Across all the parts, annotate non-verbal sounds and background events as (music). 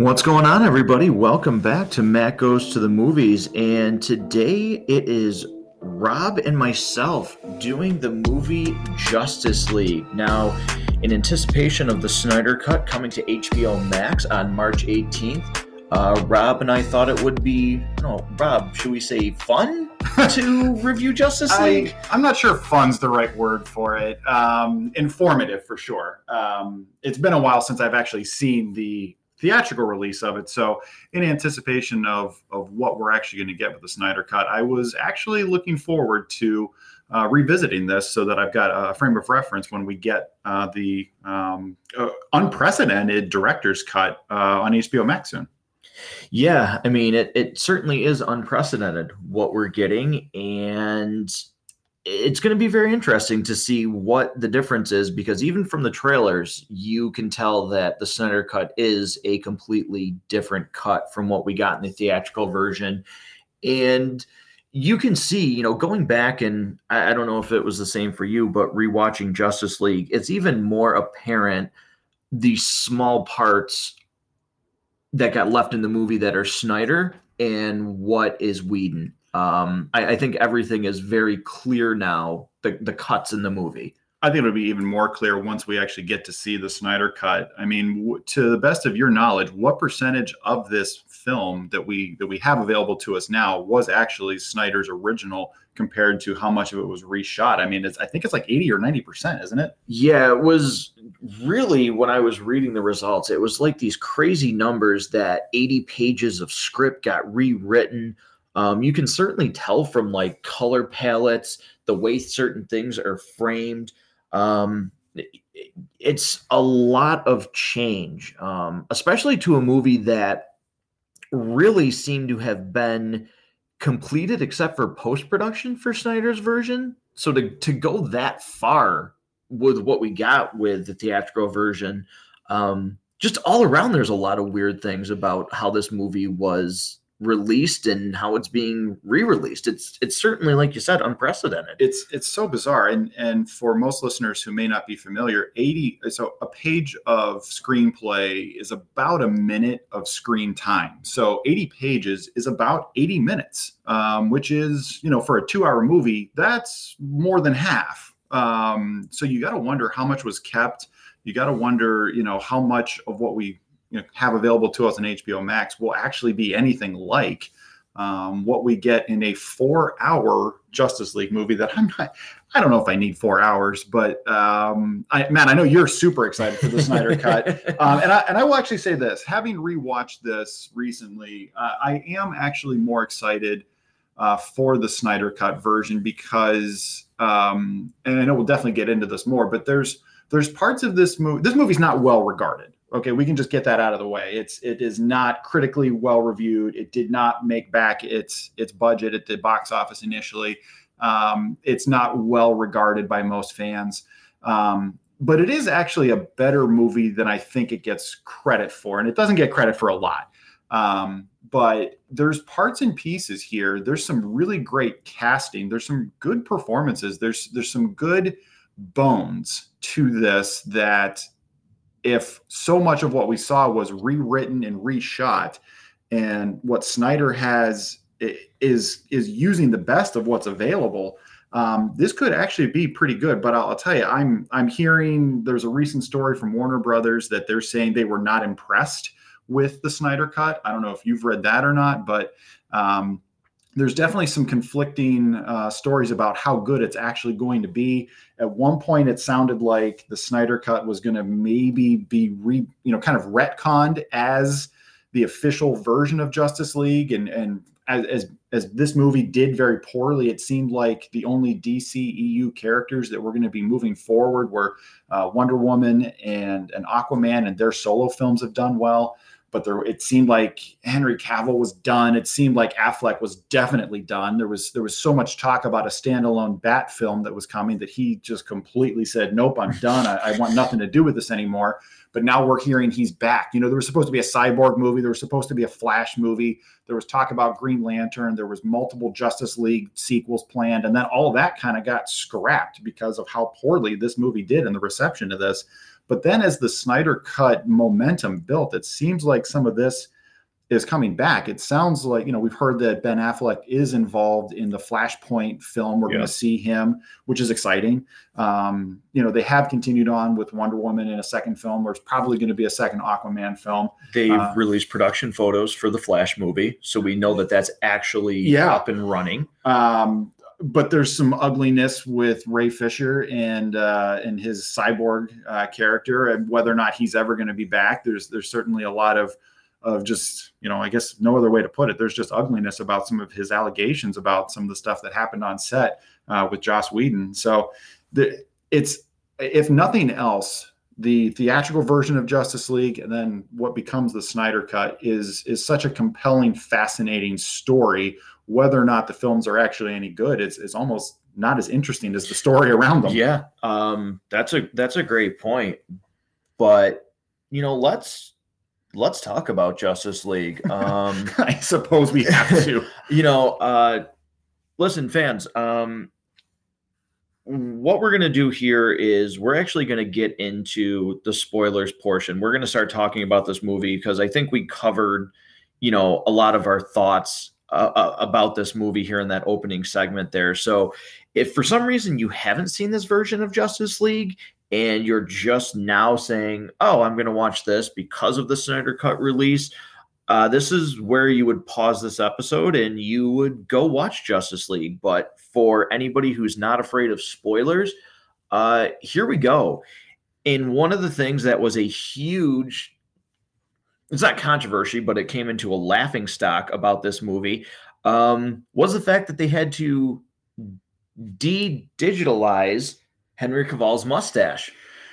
What's going on, everybody? Welcome back to Matt Goes to the Movies. And today it is Rob and myself doing the movie Justice League. Now, in anticipation of the Snyder Cut coming to HBO Max on March 18th, uh, Rob and I thought it would be, no, Rob, should we say fun (laughs) to review Justice League? I, I'm not sure fun's the right word for it. Um, informative for sure. Um, it's been a while since I've actually seen the theatrical release of it. So, in anticipation of of what we're actually going to get with the Snyder Cut, I was actually looking forward to uh, revisiting this so that I've got a frame of reference when we get uh, the um, uh, unprecedented director's cut uh, on HBO Max soon. Yeah, I mean, it, it certainly is unprecedented what we're getting. And it's going to be very interesting to see what the difference is because even from the trailers, you can tell that the Snyder cut is a completely different cut from what we got in the theatrical version. And you can see, you know, going back and I, I don't know if it was the same for you, but rewatching Justice League, it's even more apparent the small parts that got left in the movie that are Snyder and what is Whedon um, I, I, think everything is very clear now. The the cuts in the movie. I think it'll be even more clear once we actually get to see the Snyder cut. I mean, w- to the best of your knowledge, what percentage of this film that we that we have available to us now was actually Snyder's original compared to how much of it was reshot? I mean, it's I think it's like 80 or 90 percent, isn't it? Yeah, it was really when I was reading the results, it was like these crazy numbers that 80 pages of script got rewritten um, you can certainly tell from like color palettes, the way certain things are framed. Um, it's a lot of change, um, especially to a movie that really seemed to have been completed except for post production for Snyder's version. So to to go that far with what we got with the theatrical version, um, just all around, there's a lot of weird things about how this movie was released and how it's being re-released. It's it's certainly, like you said, unprecedented. It's it's so bizarre. And and for most listeners who may not be familiar, 80 so a page of screenplay is about a minute of screen time. So 80 pages is about 80 minutes, um, which is, you know, for a two-hour movie, that's more than half. Um, so you got to wonder how much was kept. You got to wonder, you know, how much of what we you know, have available to us on HBO Max will actually be anything like um, what we get in a four-hour Justice League movie. That I'm not. I don't know if I need four hours, but um, I, man, I know you're super excited for the Snyder (laughs) Cut, um, and I and I will actually say this: having rewatched this recently, uh, I am actually more excited uh, for the Snyder Cut version because, um, and I know we'll definitely get into this more, but there's there's parts of this movie. This movie's not well regarded okay we can just get that out of the way. It's it is not critically well reviewed. It did not make back its its budget at the box office initially. Um, it's not well regarded by most fans. Um, but it is actually a better movie than i think it gets credit for and it doesn't get credit for a lot. Um, but there's parts and pieces here. There's some really great casting. There's some good performances. There's there's some good bones to this that if so much of what we saw was rewritten and reshot and what snyder has is is using the best of what's available um, this could actually be pretty good. But I'll, I'll, tell you i'm i'm hearing there's a recent story from warner brothers that they're saying they were not impressed with the snyder cut. I don't know if you've read that or not but um, there's definitely some conflicting uh, stories about how good it's actually going to be. At one point, it sounded like the Snyder Cut was going to maybe be re, you know, kind of retconned as the official version of Justice League, and and as as, as this movie did very poorly, it seemed like the only DCEU characters that were going to be moving forward were uh, Wonder Woman and and Aquaman, and their solo films have done well but there it seemed like Henry Cavill was done. It seemed like Affleck was definitely done. There was there was so much talk about a standalone Bat film that was coming that he just completely said, "Nope, I'm done. I, I want nothing to do with this anymore." But now we're hearing he's back. You know, there was supposed to be a cyborg movie. There was supposed to be a Flash movie. There was talk about Green Lantern. There was multiple Justice League sequels planned, and then all that kind of got scrapped because of how poorly this movie did and the reception to this. But then as the Snyder cut momentum built, it seems like some of this is coming back. It sounds like, you know, we've heard that Ben Affleck is involved in the Flashpoint film. We're Yeah. going to see him, which is exciting. Um, you know, they have continued on with Wonder Woman in a second film. There's probably going to be a second Aquaman film. They've Uh, released production photos for the Flash movie, so we know that that's actually Yeah. up and running. Um, but there's some ugliness with Ray Fisher and uh, and his cyborg uh, character, and whether or not he's ever going to be back. There's there's certainly a lot of of just you know I guess no other way to put it. There's just ugliness about some of his allegations about some of the stuff that happened on set uh, with Joss Whedon. So the it's if nothing else. The theatrical version of Justice League, and then what becomes the Snyder Cut, is is such a compelling, fascinating story whether or not the films are actually any good is, is almost not as interesting as the story around them. Yeah, um, that's a that's a great point. But you know, let's let's talk about Justice League. (laughs) Um, I suppose we have to. (laughs) you know, uh, listen, fans. Um, what we're going to do here is we're actually going to get into the spoilers portion. We're going to start talking about this movie because I think we covered, you know, a lot of our thoughts uh, about this movie here in that opening segment there. So, if for some reason you haven't seen this version of Justice League and you're just now saying, "Oh, I'm going to watch this because of the Snyder Cut release," uh, this is where you would pause this episode and you would go watch Justice League. But for anybody who's not afraid of spoilers, uh, here we go. And one of the things that was a huge, it's not controversy, but it came into a laughing stock about this movie um, was the fact that they had to de-digitalize Henry Cavill's mustache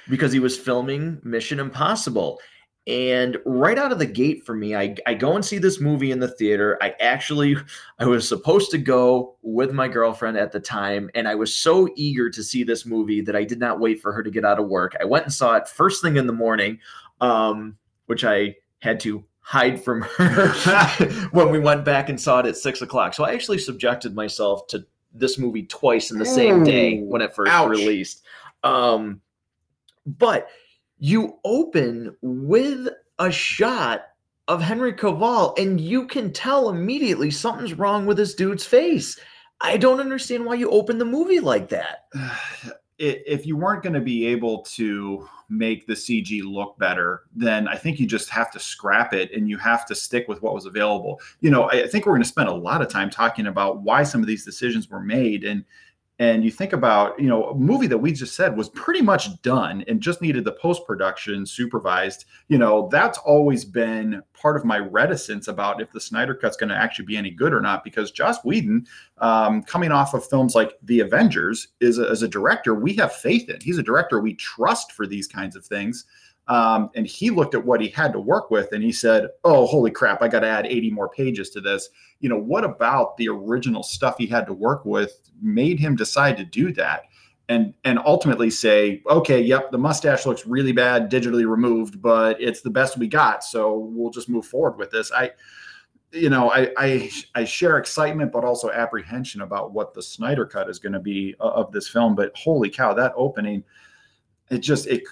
because he was filming Mission Impossible. And right out of the gate for me, I, I go and see this movie in the theater. I actually I was supposed to go with my girlfriend at the time, and I was so eager to see this movie that I did not wait for her to get out of work. I went and saw it first thing in the morning, um, which I had to hide from her (laughs) (laughs) when we went back and saw it at six o'clock. So I actually subjected myself to this movie twice in the same day when it first ouch. released. Um, but you open with a shot of Henry Cavill, and you can tell immediately something's wrong with this dude's face. I don't understand why you open the movie like that. (sighs) (sighs) (sighs) If you weren't going to be able to make the CG look better, then I think you just have to scrap it and you have to stick with what was available. You know, I think we're going to spend a lot of time talking about why some of these decisions were made and and you think about, you know, a movie that we just said was pretty much done and just needed the post production supervised. You know, that's always been part of my reticence about if the Snyder Cut's going to actually be any good or not because Joss Whedon um, coming off of films like The Avengers, is a, as a director we have faith in. He's a director we trust for these kinds of things. Um, and he looked at what he had to work with and he said, "Oh, holy crap! I got to add 80 more pages to this." You know, what about the original stuff he had to work with made him decide to do that? And and ultimately say, "Okay, yep, the mustache looks really bad, digitally removed, but it's the best we got, so we'll just move forward with this." I you know, I, I I share excitement, but also apprehension about what the Snyder cut is going to be of this film. But holy cow, that opening, it just it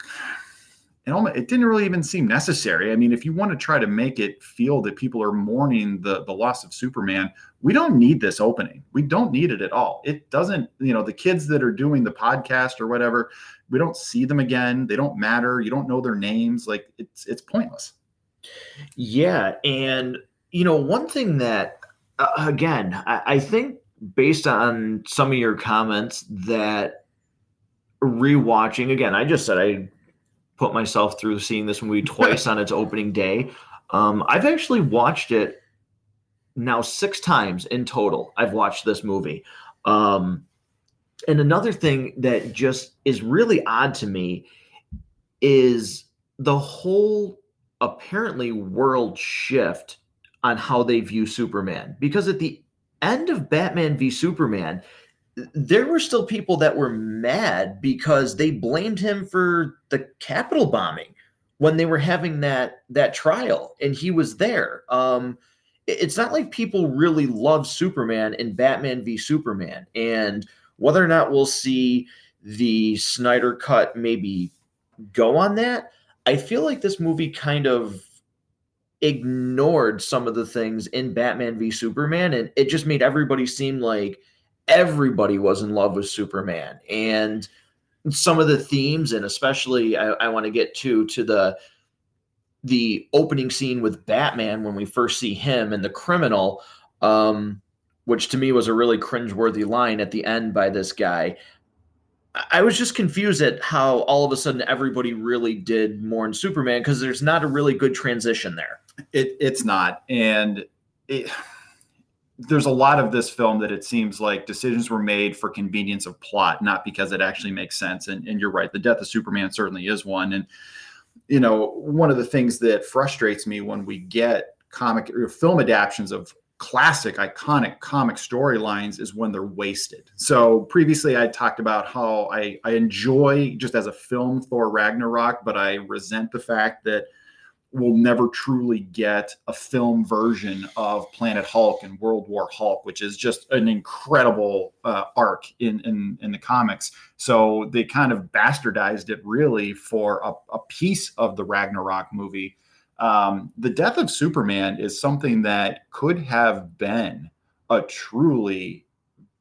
it almost it didn't really even seem necessary. I mean, if you want to try to make it feel that people are mourning the the loss of Superman, we don't need this opening. We don't need it at all. It doesn't, you know, the kids that are doing the podcast or whatever, we don't see them again. They don't matter. You don't know their names. Like it's it's pointless. Yeah, and you know, one thing that uh, again, I, I think based on some of your comments that rewatching again, I just said I put myself through seeing this movie (laughs) twice on its opening day. Um, I've actually watched it now six times in total. I've watched this movie. Um, and another thing that just is really odd to me is the whole apparently world shift on how they view Superman. Because at the end of Batman v Superman, there were still people that were mad because they blamed him for the Capitol bombing when they were having that that trial and he was there. Um, it's not like people really love Superman and Batman v Superman, and whether or not we'll see the Snyder cut maybe go on that, I feel like this movie kind of ignored some of the things in Batman v Superman, and it just made everybody seem like everybody was in love with Superman. And some of the themes, and especially I, I want to get to to the the opening scene with Batman when we first see him and the criminal, um, which to me was a really cringeworthy line at the end by this guy. I was just confused at how all of a sudden everybody really did mourn Superman because there's not a really good transition there. It, it's not, and it, there's a lot of this film that it seems like decisions were made for convenience of plot, not because it actually makes sense. And, and you're right, the death of Superman certainly is one. And you know, one of the things that frustrates me when we get comic or film adaptations of classic iconic comic storylines is when they're wasted. So previously I talked about how I, I enjoy just as a film Thor Ragnarok, but I resent the fact that we'll never truly get a film version of Planet Hulk and World War Hulk, which is just an incredible uh, arc in, in, in the comics. So they kind of bastardized it really for a, a piece of the Ragnarok movie. Um, the death of Superman is something that could have been a truly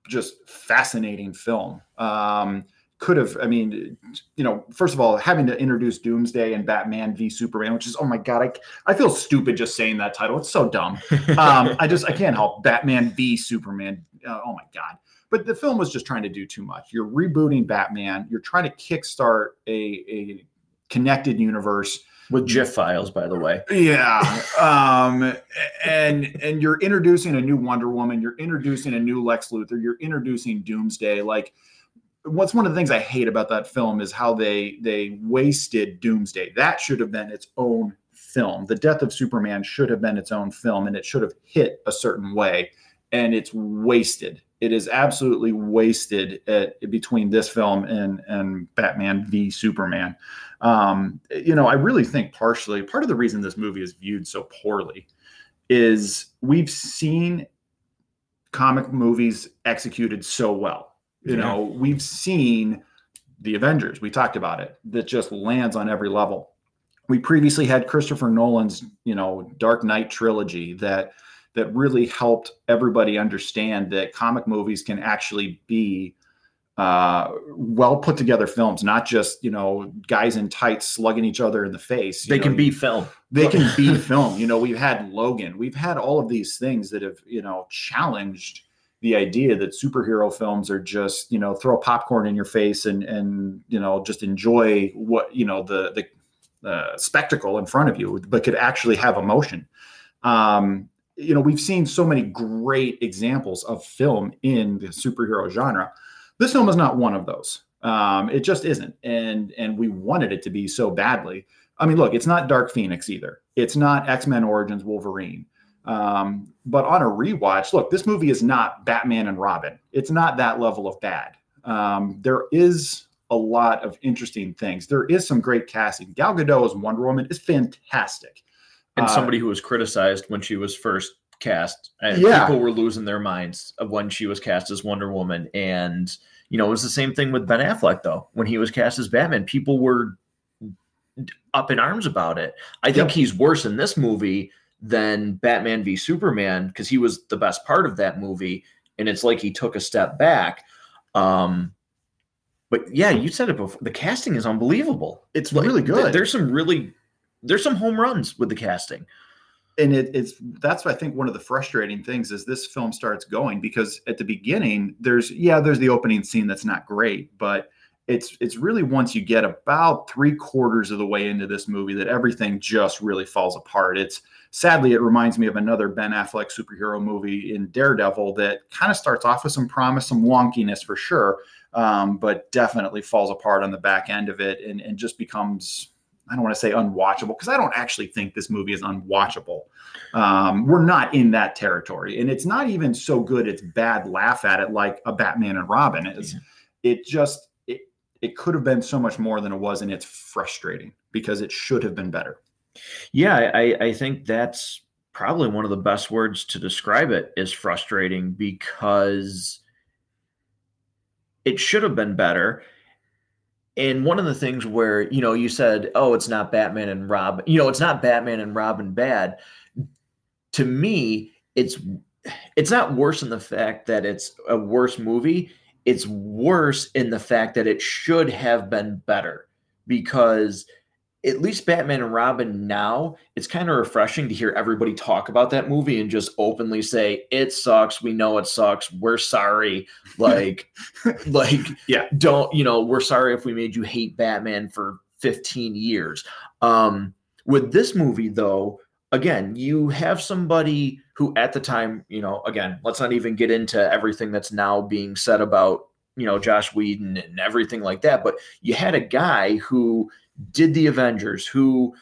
just fascinating film. Um, could have, I mean, you know, first of all, having to introduce Doomsday and Batman v Superman, which is, oh my God, I, I feel stupid just saying that title. It's so dumb. (laughs) Um, I just, I can't help Batman v Superman. Uh, oh my God. But the film was just trying to do too much. You're rebooting Batman, you're trying to kickstart a, a connected universe with GIF files, by the way. Yeah, um, and and you're introducing a new Wonder Woman, you're introducing a new Lex Luthor, you're introducing Doomsday. Like what's one of the things I hate about that film is how they they wasted Doomsday. That should have been its own film. The Death of Superman should have been its own film, and it should have hit a certain way, and it's wasted. It is absolutely wasted at, between this film and and Batman v Superman. Um, you know, I really think partially part of the reason this movie is viewed so poorly is we've seen comic movies executed so well you yeah. know, we've seen the Avengers. We talked about it. That just lands on every level. We previously had Christopher Nolan's, you know, Dark Knight trilogy that that really helped everybody understand that comic movies can actually be uh, well put together films, not just you know guys in tights slugging each other in the face. They know, can be film. They can be film. You know, we've had Logan. We've had all of these things that have you know challenged the idea that superhero films are just you know throw popcorn in your face and and you know just enjoy what you know the the uh, spectacle in front of you, but could actually have emotion. Um, you know, we've seen so many great examples of film in the superhero genre. This film is not one of those. Um, it just isn't, and and we wanted it to be so badly. I mean, look, it's not Dark Phoenix either. It's not X Men Origins Wolverine. Um, but on a rewatch, look, this movie is not Batman and Robin. It's not that level of bad. Um, there is a lot of interesting things. There is some great casting. Gal Gadot as Wonder Woman is fantastic. And uh, somebody who was criticized when she was first cast. And yeah. people were losing their minds of when she was cast as Wonder Woman. And, you know, it was the same thing with Ben Affleck, though. When he was cast as Batman, people were up in arms about it. I think yep. he's worse in this movie than Batman v Superman because he was the best part of that movie, and it's like he took a step back. Um, but yeah, you said it before. The casting is unbelievable. It's like, really good. There's some really there's some home runs with the casting. And it, it's that's I think one of the frustrating things is this film starts going because at the beginning there's yeah there's the opening scene that's not great but it's it's really once you get about three quarters of the way into this movie that everything just really falls apart. It's sadly it reminds me of another Ben Affleck superhero movie in Daredevil that kind of starts off with some promise, some wonkiness for sure, um, but definitely falls apart on the back end of it and, and just becomes I don't want to say unwatchable because I don't actually think this movie is unwatchable. Um, we're not in that territory, and it's not even so good. It's bad. Laugh at it like a Batman and Robin is. Yeah. It just it could have been so much more than it was, and it's frustrating because it should have been better. Yeah, I, I think that's probably one of the best words to describe it is frustrating because it should have been better. and one of the things where you know you said oh it's not batman and robin you know it's not batman and robin bad to me it's it's not worse in the fact that it's a worse movie it's worse in the fact that it should have been better because at least Batman and Robin now, it's kind of refreshing to hear everybody talk about that movie and just openly say it sucks. We know it sucks. We're sorry. (laughs) Like, like, Yeah. don't you know? We're sorry if we made you hate Batman for 15 years. Um, with this movie, though, again, you have somebody who, at the time, you know, again, let's not even get into everything that's now being said about you know Joss Whedon and everything like that. But you had a guy who did the Avengers, who,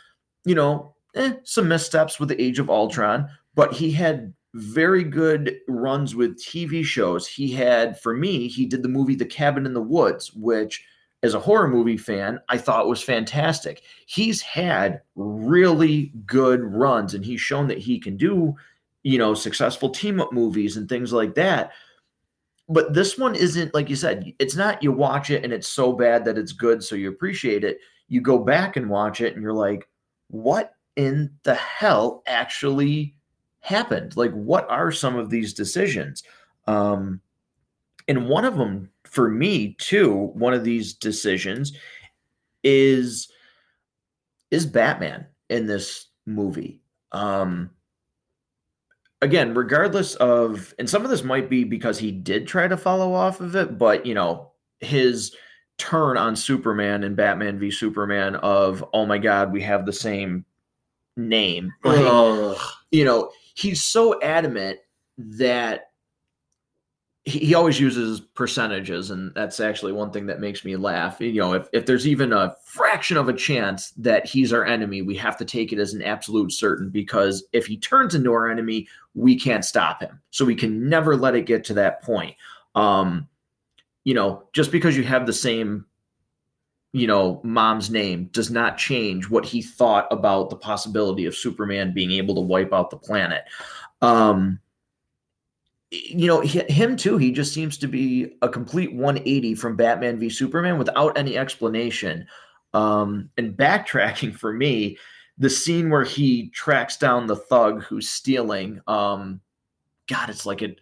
you know, eh, some missteps with the Age of Ultron, but he had very good runs with TV shows. He had, for me, he did the movie The Cabin in the Woods, which, as a horror movie fan, I thought was fantastic. He's had really good runs, and he's shown that he can do, you know, successful team up movies and things like that but this one isn't like you said it's not you watch it and it's so bad that it's good so you appreciate it you go back and watch it and you're like what in the hell actually happened? Like what are some of these decisions? Um and one of them for me too one of these decisions is is batman in this movie. Um again, regardless of, and some of this might be because he did try to follow off of it, but you know, his turn on Superman and Batman v Superman of, oh my God, we have the same name. Like, you know, he's so adamant that he, he always uses percentages, and that's actually one thing that makes me laugh. You know, if, if there's even a fraction of a chance that he's our enemy, we have to take it as an absolute certain because if he turns into our enemy, we can't stop him. So we can never let it get to that point. Um, you know, just because you have the same, you know, mom's name does not change what he thought about the possibility of Superman being able to wipe out the planet. Um, you know, him too, he just seems to be a complete 180 from Batman v Superman without any explanation. Um, and backtracking (laughs) for me, the scene where he tracks down the thug who's stealing, um, God, it's like it,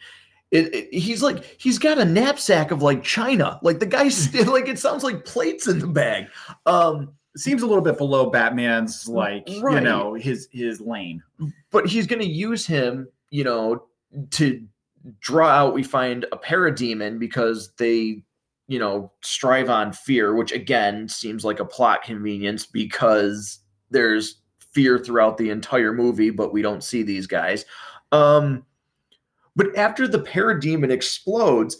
it, it- he's like he's got a knapsack of like China. Like the guy's (laughs) like it sounds like plates in the bag. Um, Seems a little bit below Batman's like you know his his lane. but he's going to use him, you know, to draw out. We find a parademon because they, you know, strive on fear, which again seems like a plot convenience because there's fear throughout the entire movie, but we don't see these guys. Um, but after the parademon explodes,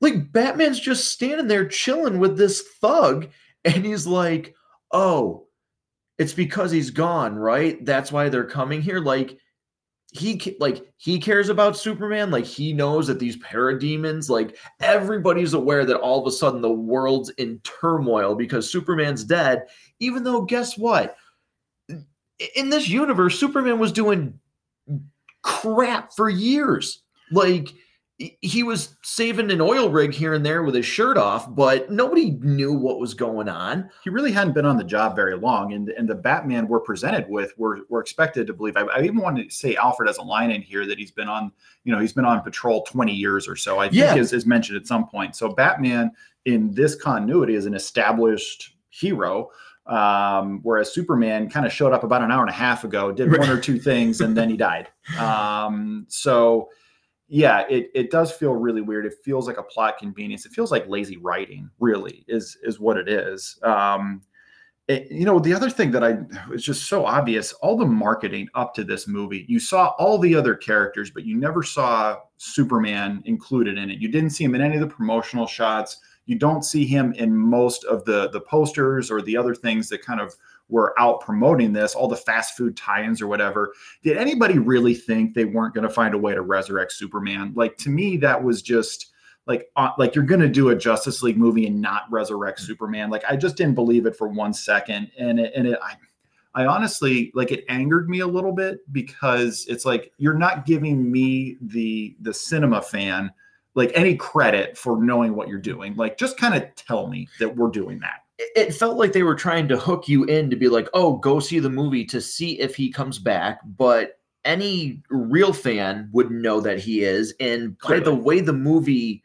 like Batman's just standing there chilling with this thug, and he's like, "Oh, it's because he's gone, right? That's why they're coming here." Like he like he cares about Superman. Like he knows that these parademons, like everybody's aware that all of a sudden the world's in turmoil because Superman's dead. Even though, guess what? In this universe, Superman was doing crap for years. Like he- was saving an oil rig here and there with his shirt off, but nobody knew what was going on. He really hadn't been on the job very long, and and the Batman we're presented with, we're we're expected to believe. I, I even wanted to say Alfred has a line in here that he's been on, you know, he's been on patrol twenty years or so. I think Yeah. is, is mentioned at some point. So Batman in this continuity is an established hero. Um, whereas Superman kind of showed up about an hour and a half ago, did one or two things, and then he died. (laughs) Um, so yeah, it, it does feel really weird. It feels like a plot convenience. It feels like lazy writing, really, is is what it is. Um, it- you know, the other thing that I was just so obvious, all the marketing up to this movie, you saw all the other characters, but you never saw Superman included in it. You didn't see him in any of the promotional shots. You don't see him in most of the the posters or the other things that kind of were out promoting this, all the fast food tie-ins or whatever did anybody really think they weren't going to find a way to resurrect Superman? Like to me, that was just like uh, like you're going to do a Justice League movie and not resurrect Superman. Like I just didn't believe it for one second, and it, and it, I, I honestly like it angered me a little bit because it's like you're not giving me the the cinema fan like any credit for knowing what you're doing. Like just kind of tell me that we're doing that. It felt like they were trying to hook you in to be like, oh, go see the movie to see if he comes back. But any real fan would know that he is. And by the way the movie,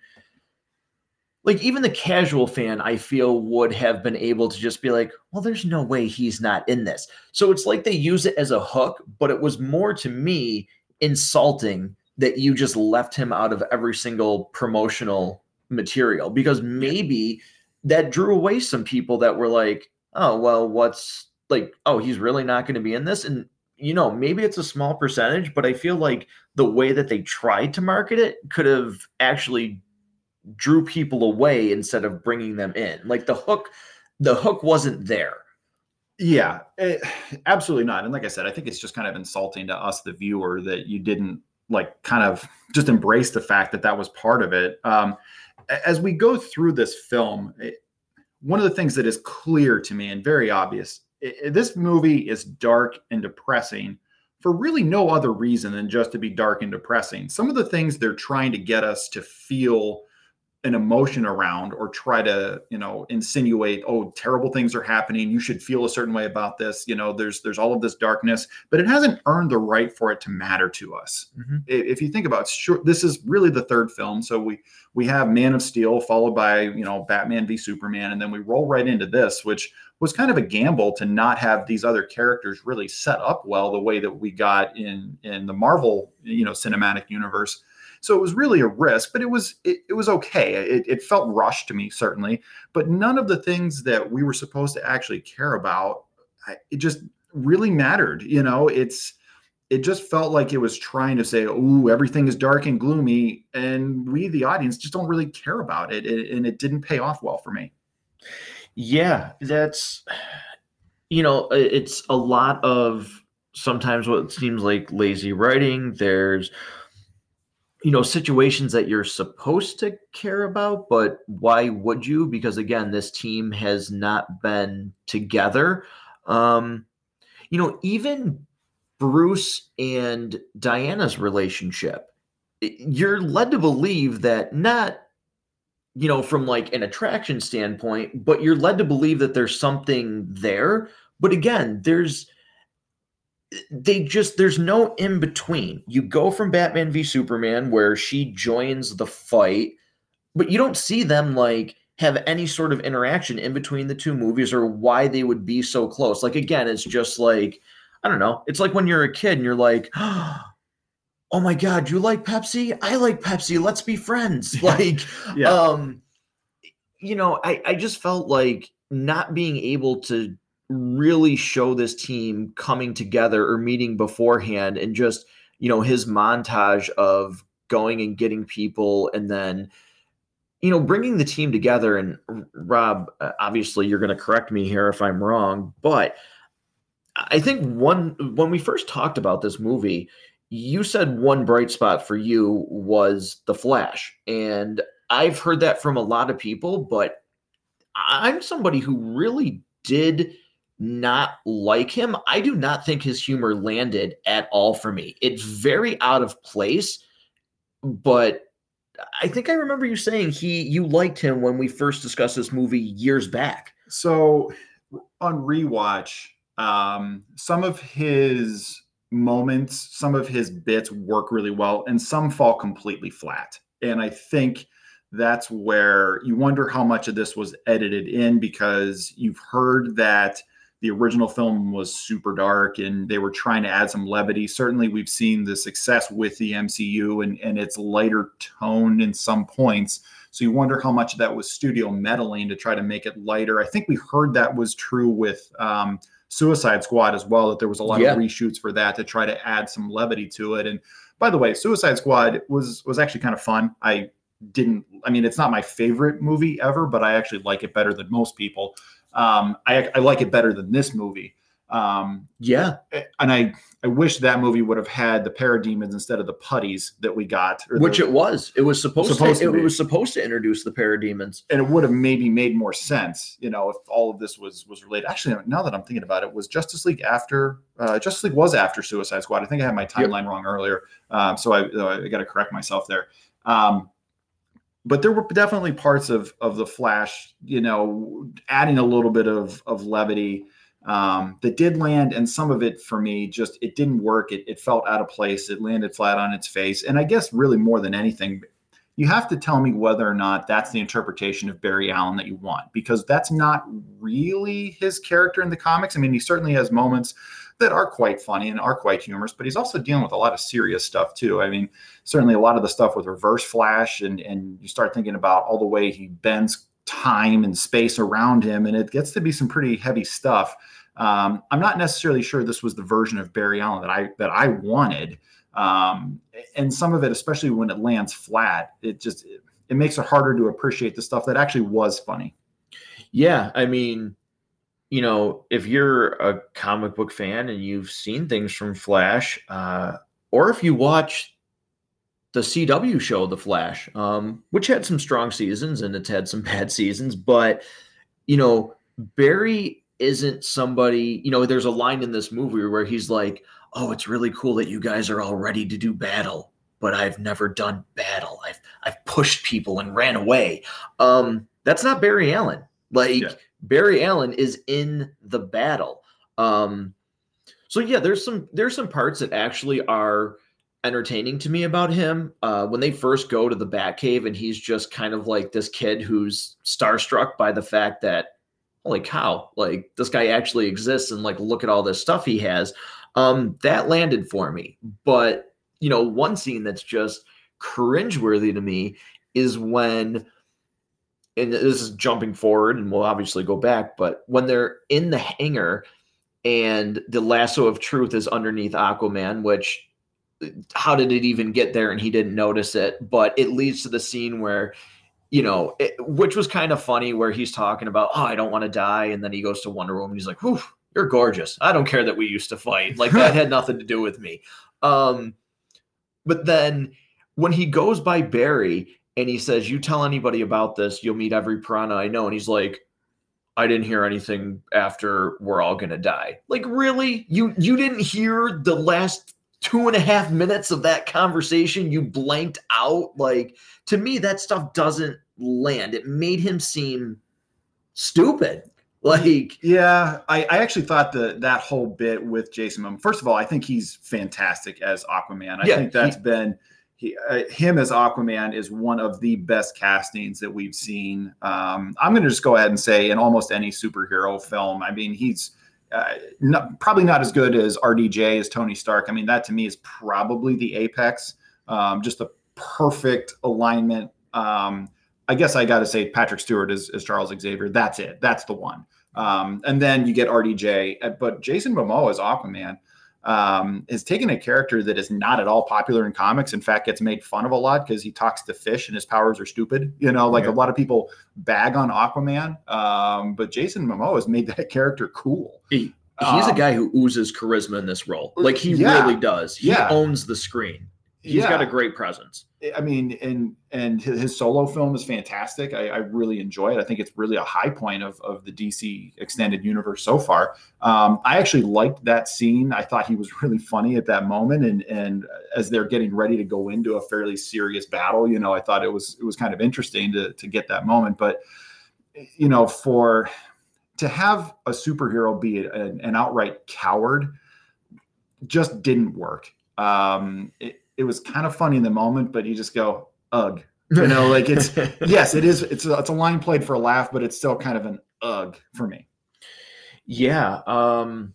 like even the casual fan, I feel would have been able to just be like, well, there's no way he's not in this. So it's like they use it as a hook, but it was more to me insulting that you just left him out of every single promotional material because maybe that drew away some people that were like, oh, well, what's like, oh, he's really not going to be in this. And, you know, maybe it's a small percentage, but I feel like the way that they tried to market it could have actually drew people away instead of bringing them in. Like the hook, the hook wasn't there. Yeah, it, eh, absolutely not. And like I said, I think it's just kind of insulting to us, the viewer, that you didn't like kind of just embrace the fact that that was part of it. Um, as we go through this film, it, one of the things that is clear to me and very obvious it, this movie is dark and depressing for really no other reason than just to be dark and depressing. Some of the things they're trying to get us to feel an emotion around or try to you know insinuate oh terrible things are happening. You should feel a certain way about this. You know there's there's all of this darkness but it hasn't earned the right for it to matter to us. Mm-hmm. if you think about it, sure this is really the third film. So we we have man of steel followed by you know batman v superman and then we roll right into this which was kind of a gamble to not have these other characters really set up well the way that we got in in the marvel you know cinematic universe so it was really a risk, but it was it, it was okay. It, it felt rushed to me certainly, but none of the things that we were supposed to actually care about, it just really mattered. You know, it's it just felt like it was trying to say, "Oh, everything is dark and gloomy," and we, the audience, just don't really care about it, and it didn't pay off well for me. Yeah, that's you know, it's a lot of sometimes what seems like lazy writing. There's you know situations that you're supposed to care about but why would you? Because again this team has not been together. Um you know even bruce and diana's relationship you're led to believe that not you know from like an attraction standpoint but you're led to believe that there's something there. But again there's they just there's no in between. You go from Batman v Superman where she joins the fight, but you don't see them like have any sort of interaction in between the two movies or why they would be so close. Like again, it's just like I don't know. It's like when you're a kid and you're like, (gasps) "Oh my god, you like Pepsi? I like Pepsi. Let's be friends." (laughs) Like yeah. um you know, I I just felt like not being able to really show this team coming together or meeting beforehand and just you know his montage of going and getting people and then you know bringing the team together. And rob uh, obviously you're going to correct me here if i'm wrong but i think one when we first talked about this movie you said one bright spot for you was the flash. And i've heard that from a lot of people but i'm somebody who really did not like him. I do not think his humor landed at all for me. It's very out of place, but I think I remember you saying he you liked him when we first discussed this movie years back. So on rewatch, um, some of his moments, some of his bits work really well, and some fall completely flat. And I think that's where you wonder how much of this was edited in because you've heard that the original film was super dark and they were trying to add some levity. Certainly, we've seen the success with the MCU and, and it's lighter toned in some points. So you wonder how much of that was studio meddling to try to make it lighter. I think we heard that was true with um, Suicide Squad as well, that there was a lot yeah. of reshoots for that to try to add some levity to it. And by the way, Suicide Squad was was actually kind of fun. I didn't I mean it's not my favorite movie ever, but I actually like it better than most people. Um, I, I like it better than this movie. Um, yeah, and I I wish that movie would have had the parademons instead of the putties that we got, which the, it was. It was supposed, supposed to. to it was supposed to introduce the parademons, and it would have maybe made more sense, you know, if all of this was was related. Actually, now that I'm thinking about it, was Justice League after uh, Justice League was after Suicide Squad. I think I had my timeline yep. wrong earlier, um, so I, I got to correct myself there. Um, but there were definitely parts of of the Flash, you know, adding a little bit of of levity um, that did land, and some of it for me just it didn't work. It, it felt out of place. It landed flat on its face, and I guess really more than anything, you have to tell me whether or not that's the interpretation of Barry Allen that you want, because that's not really his character in the comics. I mean, he certainly has moments that are quite funny and are quite humorous, but he's also dealing with a lot of serious stuff too. I mean, certainly a lot of the stuff with Reverse Flash, and and you start thinking about all the way he bends time and space around him, and it gets to be some pretty heavy stuff. Um, I'm not necessarily sure this was the version of Barry Allen that I that I wanted, um, and some of it, especially when it lands flat, it just it, it makes it harder to appreciate the stuff that actually was funny. Yeah, I mean, you know, if you're a comic book fan and you've seen things from Flash, uh, or if you watch the CW show The Flash, um, which had some strong seasons and it's had some (laughs) bad seasons, but you know, Barry isn't somebody, you know, there's a line in this movie where he's like, Oh, it's really cool that you guys are all ready to do battle, but I've never done battle. I've I've pushed people and ran away. Um, that's not Barry Allen. Like yeah. Barry Allen is in the battle. Um, so yeah, there's some there's some parts that actually are entertaining to me about him. Uh, when they first go to the Batcave and he's just kind of like this kid who's starstruck by the fact that holy cow, like this guy actually exists and like look at all this stuff he has. Um, that landed for me. But you know, one scene that's just cringeworthy to me is when and this is jumping forward and we'll obviously go back, but when they're in the hangar and the lasso of truth is underneath Aquaman, which how did it even get there and he didn't notice it? But it leads to the scene where, you know, it, which was kind of funny where he's talking about, oh, I don't want to die. And then he goes to Wonder Woman. He's like, whew, you're gorgeous. I don't care that we used to fight. Like that had (laughs) nothing to do with me. Um, but then when he goes by Barry and he says, "You tell anybody about this, you'll meet every piranha I know." And he's like, "I didn't hear anything after we're all gonna die." Like, really? You you didn't hear the last two and a half minutes of that conversation? You blanked out. Like, to me, that stuff doesn't land. It made him seem stupid. (laughs) Like, yeah, I, I actually thought that that whole bit with Jason Momoa. First of all, I think he's fantastic as Aquaman. I yeah, think that's he, been he, uh, him as Aquaman is one of the best castings that we've seen. Um, I'm going to just go ahead and say in almost any superhero film. I mean, he's uh, not, probably not as good as RDJ as Tony Stark. I mean, that to me is probably the apex. Um, just the perfect alignment. Um, I guess I got to say Patrick Stewart is, is, Charles Xavier. That's it. That's the one. Um, and then you get RDJ, uh, but Jason Momoa is Aquaman um, has taken a character that is not at all popular in comics. In fact, gets made fun of a lot because he talks to fish and his powers are stupid. You know, like yeah. a lot of people bag on Aquaman, um, but Jason Momoa has made that (laughs) character cool. He, he's um, a guy who oozes charisma in this role. Like he yeah, really does. He yeah. owns the screen he's yeah. got a great presence. I mean, and and his, solo film is fantastic. I, I, really enjoy it. I think it's really a high point of, of the DC extended universe so far. Um, I actually liked that scene. I thought he was (laughs) really funny at that moment, and and as they're getting ready to go into a fairly serious battle, you know, I thought it was it was kind of interesting to to get that moment. But you know, for to have a superhero be an, an outright coward just didn't work. Um, it, it was kind of funny in the moment, but you just go, ugh. You know, like it's (laughs) yes, it is. It's a, it's a line played for a laugh, but it's still kind of an ugh for me. Yeah. Um,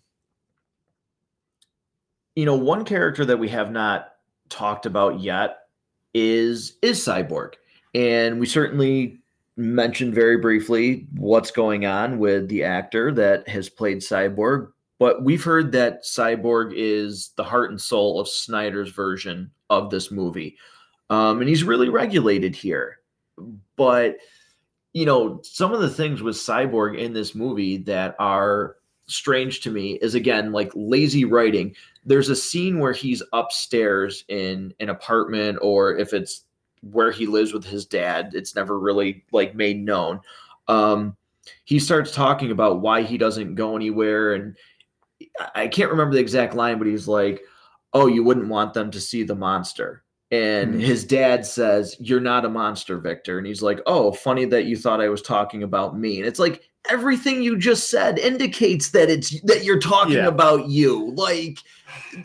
you know, one character that we have not talked about yet is is Cyborg, and we certainly mentioned very briefly what's going on with the actor that has played Cyborg, but we've heard that Cyborg is the heart and soul of Snyder's version of this movie. Um, and he's really regulated here. But, you know, some of the things with Cyborg in this movie that are strange to me is again like lazy writing. There's a scene where he's upstairs in an apartment, or if it's where he lives with his dad, it's never really like made known. Um, he starts talking about why he doesn't go anywhere and I can't remember the exact line, but he's like, "Oh, you wouldn't want them to see the monster." And Mhm. his dad says, You're not a monster, Victor. And he's like, Oh, funny that you thought I was talking about me. And it's like everything you just said indicates that it's that you're talking Yeah. about you. Like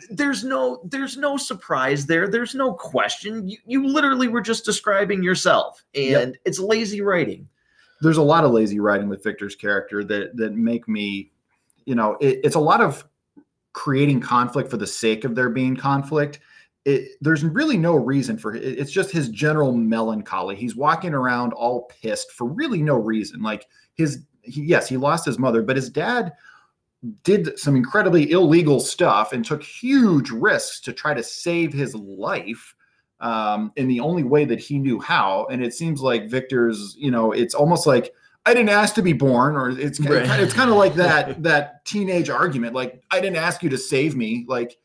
there's no there's no surprise there. There's no question. You, you literally were just describing yourself. And Yep. it's lazy writing. there's a lot of lazy writing with Victor's character that that make me, you know, it, it's a lot of creating conflict for the sake of there being conflict. It, there's really no reason for it. It's just his general melancholy. He's walking around all pissed for really no reason. Like his, he, yes, he lost his mother, but his dad did some incredibly illegal stuff and took huge risks to try to save his life um, in the only way that he knew how. And it seems like Victor's, you know, it's almost like I didn't ask to be born, or it's kind Right. of, it's kind of like that (laughs) that teenage argument, like I didn't ask you to save me, like.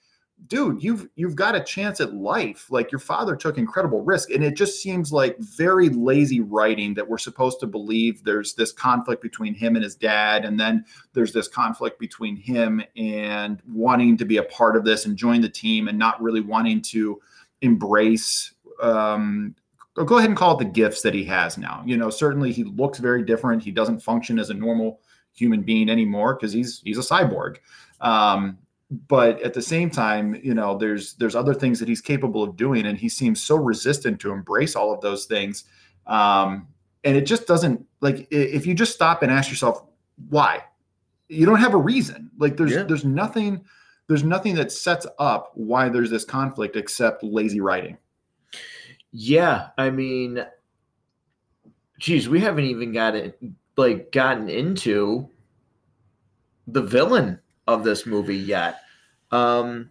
Dude, you've you've got a chance at life. Like your father took incredible risk, and it just seems like very lazy writing that we're supposed to believe there's this conflict between him and his dad, and then there's this conflict between him and wanting to be a part of this and join the team, and not really wanting to embrace um go go ahead and call it the gifts that he has now. You know certainly he looks very different. He doesn't function as a normal human being anymore because he's he's a cyborg. Um but at the same time you know there's there's other things that he's capable of doing and he seems so resistant to embrace all of those things. Um and it just doesn't like if you just stop and ask yourself why you don't have a reason. Like there's Yeah. there's nothing there's nothing that sets up why there's this conflict except lazy writing Yeah, I mean, geez, we haven't even gotten like gotten into the villain of this movie yet. Um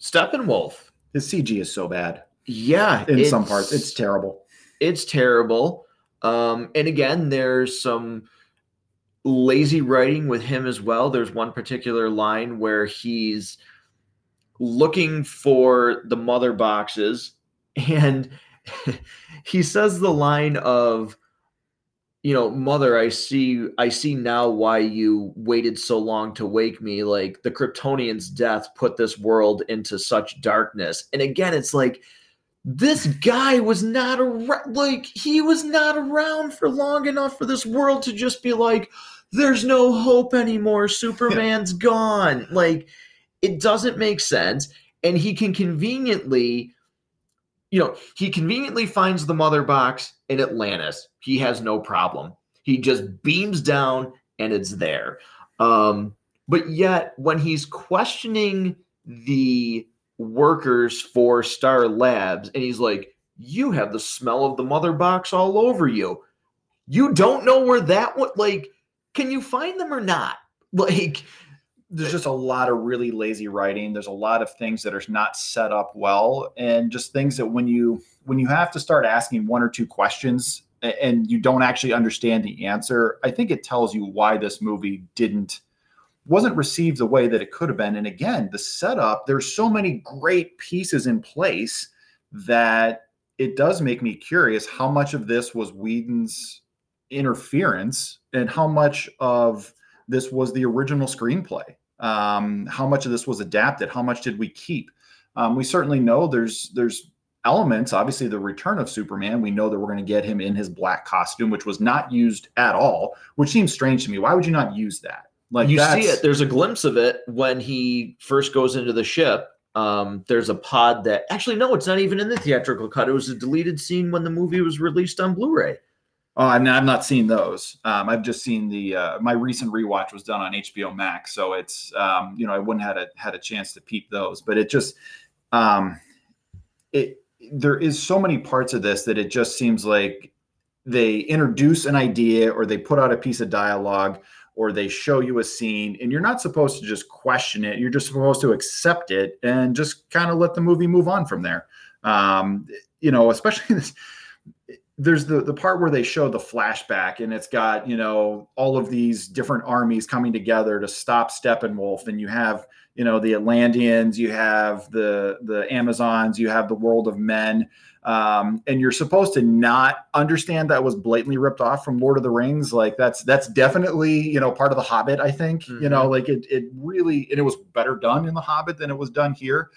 Steppenwolf. his cg is so bad Yeah, in some parts it's- it's terrible it's terrible. Um, and again, there's some lazy writing with him as well. There's one particular line where he's looking for the mother boxes, and (laughs) he says the line of, you know, mother, I see, I see now why you waited so long to wake me. Like the Kryptonian's death put this world into such darkness. And again, it's like, this guy was not around like he was not around for long enough for this world to just be like there's no hope anymore superman's gone like it doesn't make sense and he can conveniently you know he conveniently finds the mother box in atlantis he has no problem he just beams down and it's there um but yet when he's questioning the workers for Star Labs, and he's like, "You have the smell of the mother box all over you. You don't know where that one. Like, can you find them or not? (laughs) Like, there's just a lot of really lazy writing there's a lot of things that are not set up well and just things that when you when you have to start asking one or two questions and you don't actually understand the answer i think it tells you why this movie didn't wasn't received the way that it could have been and again the setup there's so many great pieces in place that it does make me curious how much of this was Whedon's interference and how much of this was the original screenplay. Um, how much of this was adapted? How much did we keep? Um, we certainly know there's there's elements. Obviously, the return of Superman. We know that we're going to get him in his black costume, which was not used at all, which seems strange to me. Why would you not use that? Like you see it. There's a glimpse of it when he first goes into the ship. Um, there's a pod that actually no, it's not even in the theatrical cut. It was a deleted scene when the movie was released on Blu-ray. Oh, I've not, I've not seen those. Um, I've just seen the uh, my recent rewatch was done on HBO Max, so it's um, you know I wouldn't had a had a chance to peep those, but it just um, it there is so many parts of this that it just seems like they introduce an idea or they put out a piece of dialogue or they show you a scene and you're not supposed to just question it you're just supposed to accept it and just kind of let the movie move on from there um, you know especially (laughs) this there's the the part where they show the flashback and it's got you know all of these different armies coming together to stop Steppenwolf. And you have you know the Atlanteans you have the the Amazons you have the world of men. Um, and you're supposed to not understand that was blatantly ripped off from Lord of the Rings. Like that's that's definitely you know part of the Hobbit I think you know like it it really and it was better done in the Hobbit than it was done here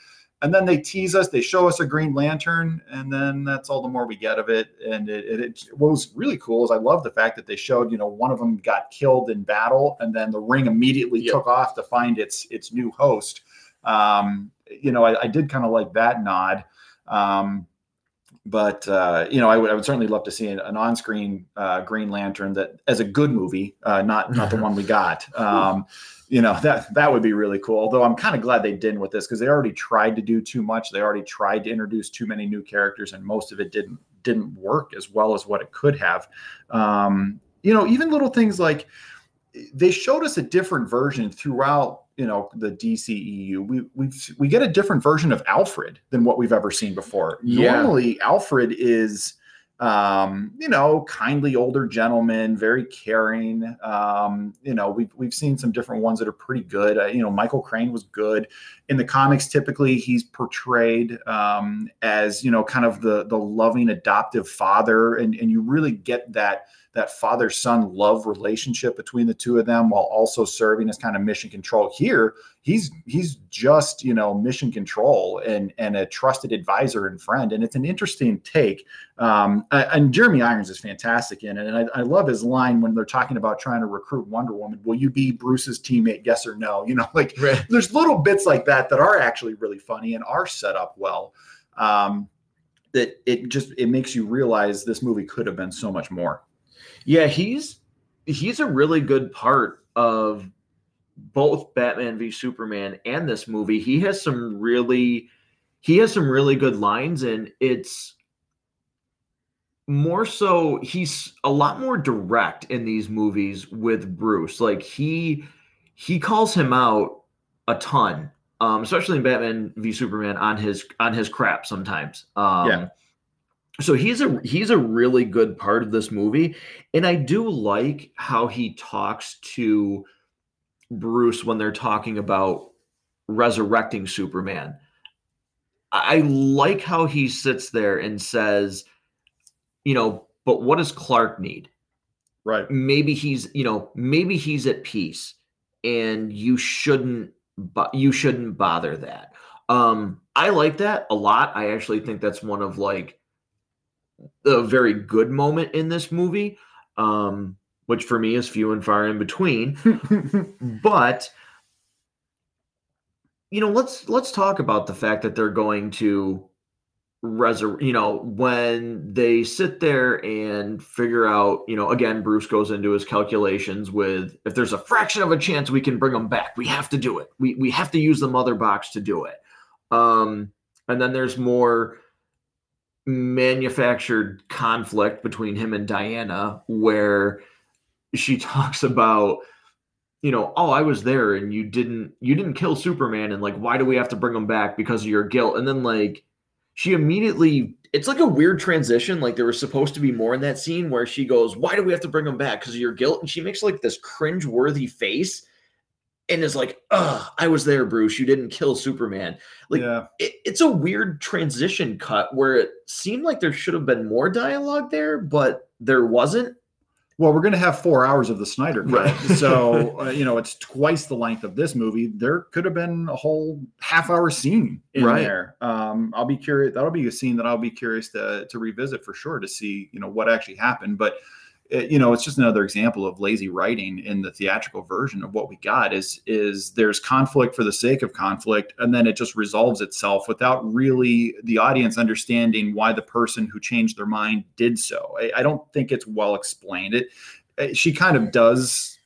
and then they tease us, they show us a Green Lantern, and then that's all the more we get of it. And it, it, it what was really cool is I love the fact that they showed, you know, one of them got killed in battle, and then the ring immediately yep. took off to find its its new host. Um, you know, I, I did kind of like that nod. Um, but uh, you know, I would, I would certainly love to see an, an on-screen uh, Green Lantern that, as a good movie, uh, not not the (laughs) one we got. Um, you know that that would be really cool. Although I'm kind of glad they didn't with this because they already tried to do too much. They already tried to introduce too many new characters, and most of it didn't didn't work as well as what it could have. Um, you know, even little things like they showed us a different version throughout you know the DCEU, we we we get a different version of Alfred than what we've ever seen before. Yeah. Normally, Alfred is um, you know, kindly older gentleman, very caring. Um, you know, we've we've seen some different ones that are pretty good. Uh, you know, Michael Caine was good in the comics. Typically, he's portrayed um, as you know, kind of the the loving adoptive father, and and you really get that that father son love relationship between the two of them while also serving as kind of mission control. Here he's he's just you know mission control and and a trusted advisor and friend and it's an interesting take. Um, and jeremy irons is fantastic in it and I, I, love his line when they're talking about trying to recruit wonder woman will you be bruce's teammate yes or no? You know (laughs) like right. there's little bits like that that are actually really funny and are set up well um, that it just it makes you realize this movie could have been so much more yeah, he's he's a really good part of both Batman v Superman and this movie. He has some really he has some really good lines and it's more so he's a lot more direct in these movies with Bruce. Like he he calls him out a ton. Um, especially in Batman v Superman on his on his crap sometimes. Um, yeah so he's a he's a really good part of this movie and i do like how he talks to bruce when they're talking about resurrecting superman. I like how he sits there and says you know but what does clark need? Right. Maybe he's you know maybe he's at peace and you shouldn't but you shouldn't bother that. Um i like that a lot. I actually think that's one of like a very good moment in this movie, um, which for me is few and far in between. (laughs) but you know, let's let's talk about the fact that they're going to resur you know when they sit there and figure out you know again bruce goes into his calculations with if there's a fraction of a chance we can bring them back we have to do it we we have to use the mother box to do it um and then there's more manufactured conflict between him and Diana where she (laughs) talks about you know oh i was there and you didn't you didn't kill superman and like why do we have to bring him back because of your guilt? And then like she immediately it's like a weird transition like there was supposed to be more in that scene where she goes why do we have to bring him back? Because of your guilt? And she makes like this cringe worthy face and is like, "Ugh, I was there, Bruce. You didn't kill Superman." Like, yeah. it, it's a weird transition cut where it seemed like there should have been more dialogue there, but there wasn't. Well, we're going to have four hours of the Snyder cut, right. (laughs) so uh, you know it's twice the length of this movie. There could have been a whole half-hour scene in right. there. Um, I'll be curious. That'll be a scene that I'll be curious to to revisit for sure to see you know what actually happened, but it, you know it's just another example of lazy writing in the theatrical version of what we got is is there's conflict for the sake of conflict and then it just resolves itself without really the audience understanding why the person who changed their mind did so. I, I don't think it's well explained. It uh, she kind of does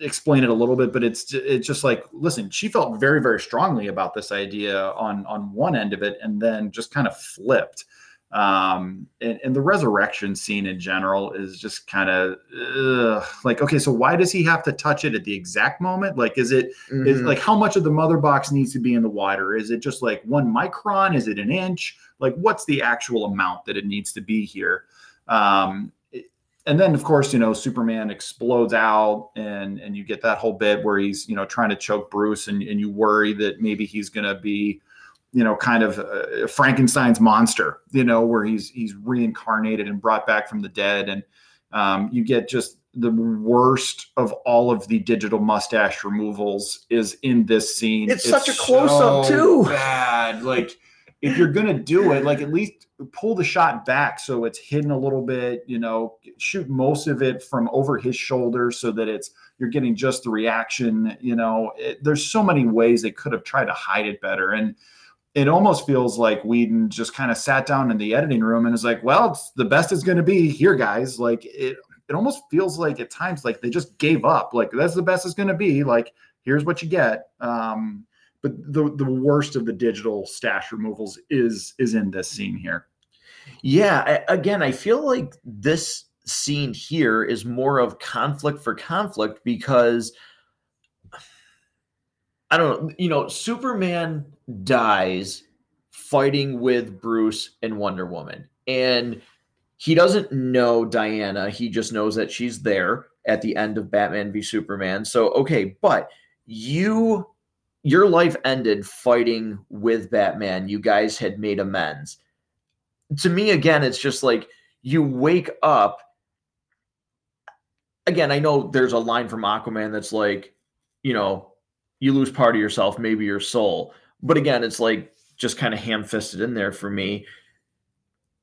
explain it a little bit but it's it's just like listen she felt very very strongly about this idea on on one end of it and then just kind of flipped um and, and, the resurrection scene in general is just kind of like okay so why does he have to touch it at the exact moment? Like is it mm-hmm. is like how much of the mother box needs to be in the water? Is it just like one micron? Is it an inch? Like what's the actual amount that it needs to be here? Um and then of course you know superman explodes out and and you get that whole bit where he's you know trying to choke bruce and, and you worry that maybe he's to be you know, kind of uh, Frankenstein's monster, you know, where he's he's reincarnated and brought back from the dead, and um, you get just the worst of all of the digital mustache removals is in this scene. It's, such a close up too. Bad. Like if you're gonna do it, like at least pull the shot back so it's hidden a little bit. You know, shoot most of it from over his shoulder so that it's you're getting just the reaction. You know, it, there's so many ways they could have tried to hide it better and it almost feels like Whedon just kind of sat down in the editing room and is like, well, it's the best it's going to be here, guys. Like it, it almost feels like at times like they just gave up. Like that's the best it's going to be. Like here's what you get. Um, but the the worst of the digital stash removals is is in this scene here. Yeah, I, again, I feel like this scene here is more of conflict for conflict because I don't know, you know, Superman dies fighting with Bruce and Wonder Woman. And he doesn't know Diana. He just knows that she's there at the end of Batman v Superman. So, okay, but you, your life ended fighting with Batman. You guys had made amends. To me, again, it's just like you wake up. Again, I know there's a line from Aquaman that's like, you know, you lose part of yourself, maybe your soul. But again, it's like just kind of ham fisted in there for me.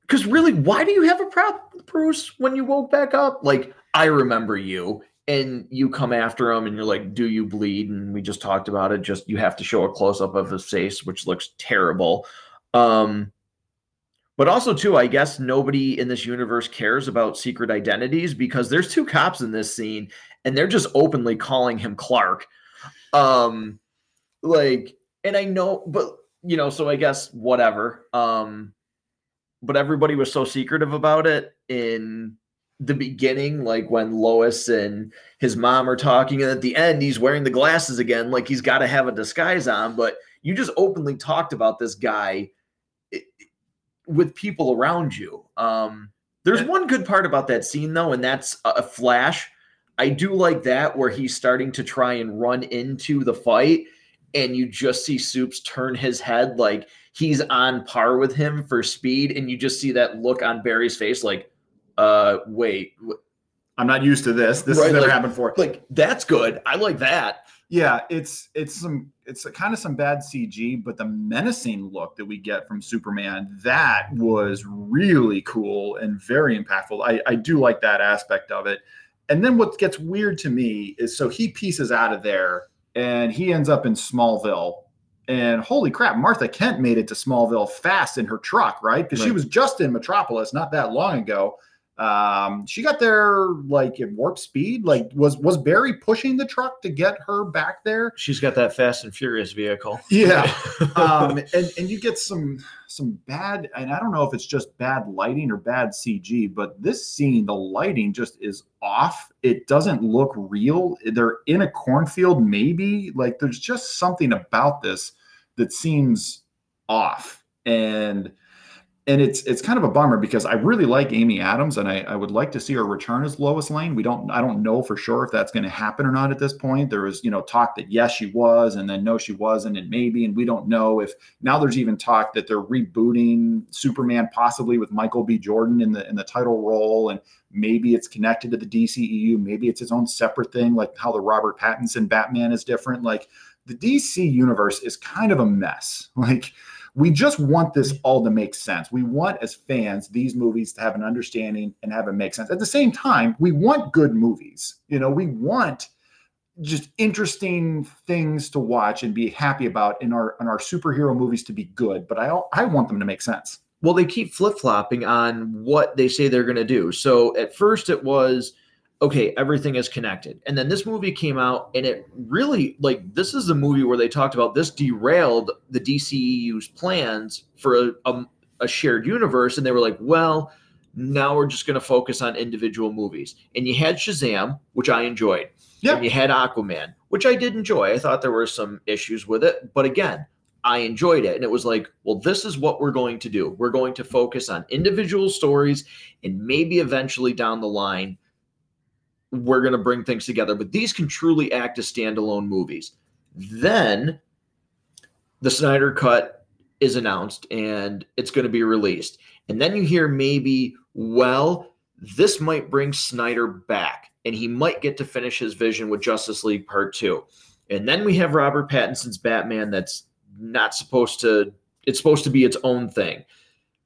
Because really, why do you have a problem Bruce when you woke back up? Like, I remember you, and you come after him, and you're like, "Do you bleed?" And we just talked about it. Just you have to show a close up of his face, which looks terrible. Um, but also, too, I guess nobody in this universe cares about secret identities because there's two cops in this scene, and they're just openly calling him Clark. Um, like, and I know, but you know, so I guess whatever. Um, but everybody was so secretive about it in the beginning, like when Lois and his mom are talking, and at the end, he's wearing the glasses again, like he's got to have a disguise on. But you just openly talked about this guy with people around you. Um, there's one good part about that scene, though, and that's a flash I do like that where he's starting to try and run into the fight, and you just see Soups turn his head like he's on par with him for speed, and you just see that look on Barry's face, like, uh, wait, I'm not used to this. This right, has never like, happened before. Like that's good. I like that. Yeah, it's it's some it's kind of some bad CG, but the menacing look that we get from Superman that was really cool and very impactful. I I do like that aspect of it and then what gets weird to me is so he pieces out of there and he ends up in Smallville. And holy crap, Martha Kent made it to Smallville fast in her truck, right? Because right. she was just in Metropolis not that long ago. Um, she got there like at warp speed. Like, was was Barry pushing the truck to get her back there? She's got that Fast and Furious vehicle. Yeah, (laughs) um, and and you get some some bad, and I don't know if it's just bad lighting or bad CG, but this scene, the lighting just is off. It doesn't look real. They're in a cornfield, maybe. Like, there's just something about this that seems off, and and it's it's kind of a bummer because I really like Amy Adams and I, I would like to see her return as Lois Lane. We don't I don't know for sure if that's going to happen or not at this point. There was you know talk that yes she was and then no she wasn't and maybe and we don't know if now there's even talk that they're rebooting Superman possibly with Michael B. Jordan in the in the title role and maybe it's connected to the DCEU maybe it's its own separate thing like how the Robert Pattinson Batman is different like the DC universe is kind of a mess (laughs) like we just want this mm. all to make sense. We want, as fans, these movies to have an understanding and have it make sense. At the same time, we want good movies. You know, we want just interesting things to watch and be happy about in our in our superhero movies to be good. But I I want them to make sense. Well, they keep flip flopping on what they say they're going to do. So at first it was okay, everything is connected. And then this movie came out and it really like this is the movie where they talked about this derailed the DCEU's plans for a, a, a shared universe. And they were like, well, now we're just going to focus on individual movies. And you had Shazam, which I enjoyed. Yeah. And you had Aquaman, which I did enjoy. I thought there were some issues with it. But again, I enjoyed it. And it was like, well, this is what we're going to do. We're going to focus on individual stories and maybe eventually down the line we're going to bring things together. But these can truly act as standalone movies. Then the Snyder Cut is announced and it's going to be released. And then you hear maybe, well, this might bring Snyder back. and he might get to finish his vision with Justice League Part 2. And then we have Robert Pattinson's Batman that's not supposed to it's supposed to be its own thing.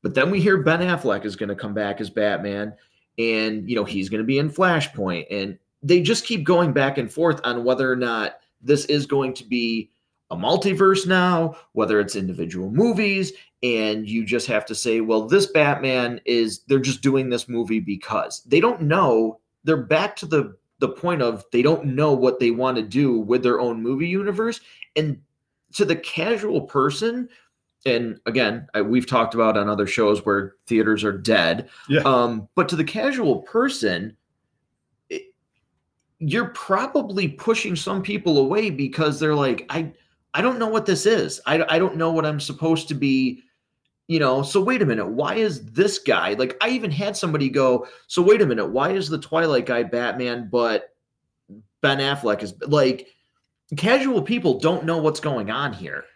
But then we hear Ben Affleck is going to come back as Batman and you know he's going to be in Flashpoint and they just keep going back and forth on whether or not this is going to be a multiverse now, whether it's individual movies, and you just have to say, well, this Batman is they're just doing this movie because they don't know. They're back to the the point of they don't know what they want to do with their own movie universe. And to the casual person, and again, I, we've talked about on other shows where theaters are dead. Yeah. Um, but to the casual person, it, you're probably pushing some people away because they're like, I I don't know what this is. I, I don't know what I'm supposed to be, you know. So wait a minute, why is this guy like? I even had somebody go, so wait a minute, why is the Twilight guy Batman, but Ben Affleck is like? Casual people don't know what's going on here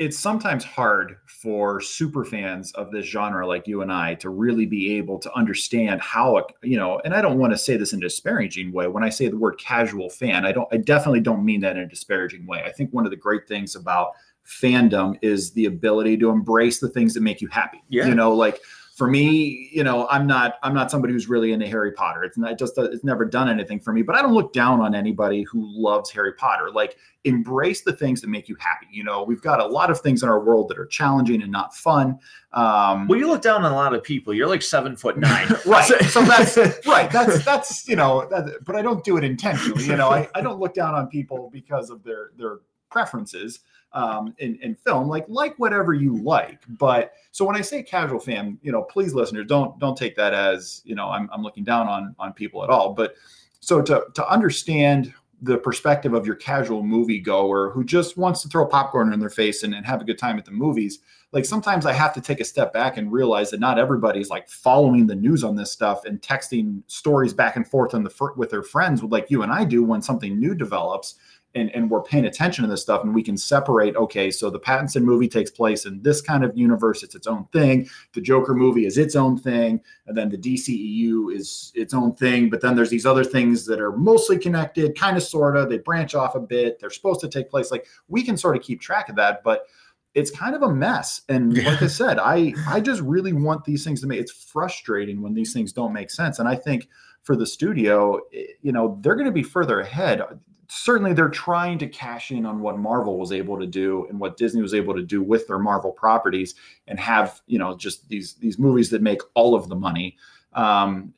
it's sometimes hard for super fans of this genre like you and I to really be able to understand how it, you know and I don't want to say this in a disparaging way when I say the word casual fan I don't I definitely don't mean that in a disparaging way I think one of the great things about fandom is the ability to embrace the things that make you happy yeah. you know like for me, you know, I'm not I'm not somebody who's really into Harry Potter. It's not just it's never done anything for me. But I don't look down on anybody who loves Harry Potter. Like embrace the things that make you happy. You know, we've got a lot of things in our world that are challenging and not fun. Um, well, you look down on a lot of people. You're like seven foot nine, (laughs) right? so that's (laughs) right. That's that's you know, that, but I don't do it intentionally. You know, I, I don't look down on people because of their their preferences um, in, in film. Like like whatever you like. But so when I say casual fan, you know, please listeners don't don't take that as you know I'm I'm looking down on on people at all. But so to to understand the perspective of your casual movie goer who just wants to throw popcorn in their face and, and, have a good time at the movies like sometimes i have to take a step back and realize that not everybody's like following the news on this stuff and texting stories back and forth on the with their friends like you and i do when something new develops and, and we're paying attention to this stuff and we can separate okay so the pattinson movie takes place in this kind of universe it's its own thing. The joker movie is its own thing. And then the dceu is its own thing. But then there's these other things that are mostly connected kind of sort of they branch off a bit. They're supposed to take place. Like we can sort of keep track of that but it's kind of a mess. And like i said i i just really want these things to make it's frustrating when these things don't make sense. And i think for the studio, eh, you know, they're going to be further ahead certainly they're trying to cash in on what Marvel was able to do and what Disney was able to do with their Marvel properties and have you know just these these movies that make all of the money. Um,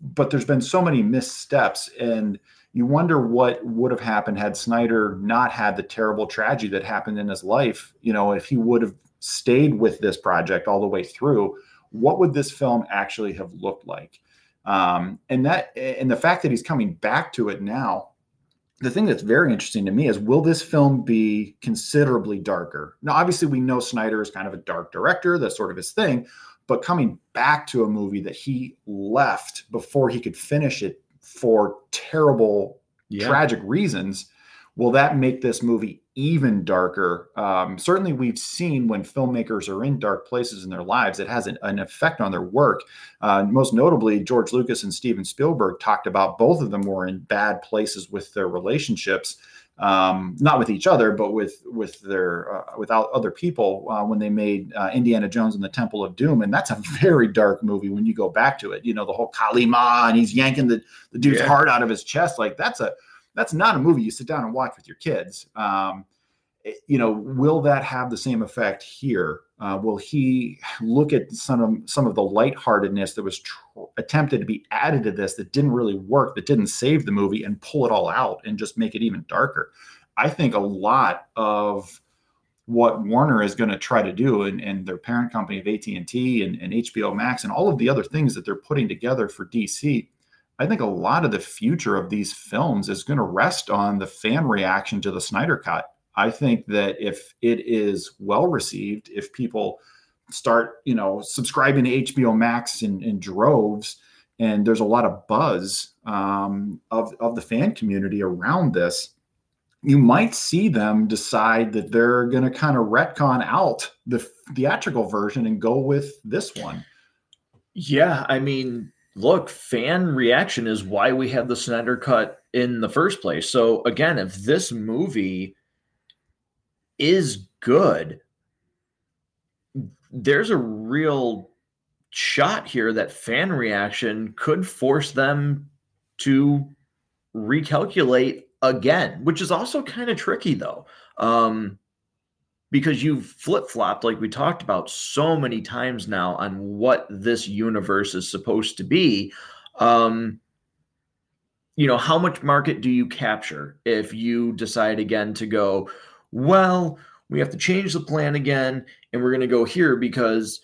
but there's been so many missteps and you wonder what would have happened had Snyder not had the terrible tragedy that happened in his life. You know, if he would have stayed with this project all the way through, what would this film actually have looked like? Um, and that and the fact that he's coming back to it now the thing that's very interesting to me is will this film be considerably darker? Now, obviously, we know Snyder is kind of a dark director, that's sort of his thing, but coming back to a movie that he left before he could finish it for terrible, yeah. tragic reasons, will that make this movie even darker. Um, certainly, we've seen when filmmakers are in dark places in their lives, it has an, an effect on their work. Uh, most notably, George Lucas and Steven Spielberg talked about both of them were in bad places with their relationships. Um, not with each other, but with with their uh, without other people uh, when they made uh, Indiana Jones and the Temple of Doom, and that's a (laughs) very dark movie when you go back to it. You know the whole Kali Ma and he's yanking the the dude's yeah. heart out of his chest. Like that's a that's not a movie you sit down and watch with your kids. Um, eh, you know, will that have the same effect here? Uh, will he look at some of some of the lightheartedness that was tr- attempted to be added to this that didn't really work, that didn't save the movie, and pull it all out and just make it even darker? I think a lot of what Warner is going to try to do, and, and their parent company of AT and and HBO Max, and all of the other things that they're putting together for DC, I think a lot of the future of these films is going to rest on the fan reaction to the Snyder Cut. I think that if it is well received, if people start, you know, subscribing to HBO Max in, in droves, and there's a lot of buzz um, of of the fan community around this, you might see them decide that they're going to kind of retcon out the theatrical version and go with this one. Yeah, I mean, look, fan reaction is why we have the Snyder cut in the first place. So again, if this movie is good, there's a real shot here that fan reaction could force them to recalculate again, which is also kind of tricky though. Um, because you've flip flopped, like we talked about so many times now, on what this universe is supposed to be. Um, you know, how much market do you capture if you decide again to go, well, we have to change the plan again, and we're going to go here because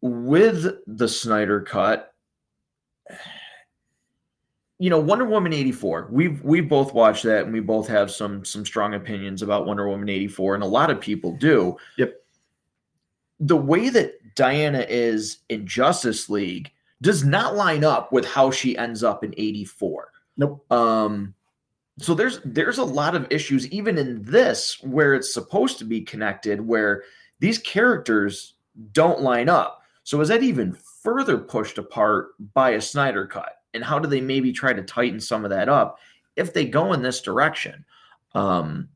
with the Snyder cut, you know, Wonder Woman 84. We've we've both watched that and we both have some some strong opinions about Wonder Woman 84 and a lot of people do. Yep. The way that Diana is in Justice League does not line up with how she ends up in 84. Nope. Um so there's there's a lot of issues even in this where it's supposed to be connected where these characters don't line up. So is that even further pushed apart by a Snyder cut? And how do they maybe try to tighten some of that up if they go in this direction? Um,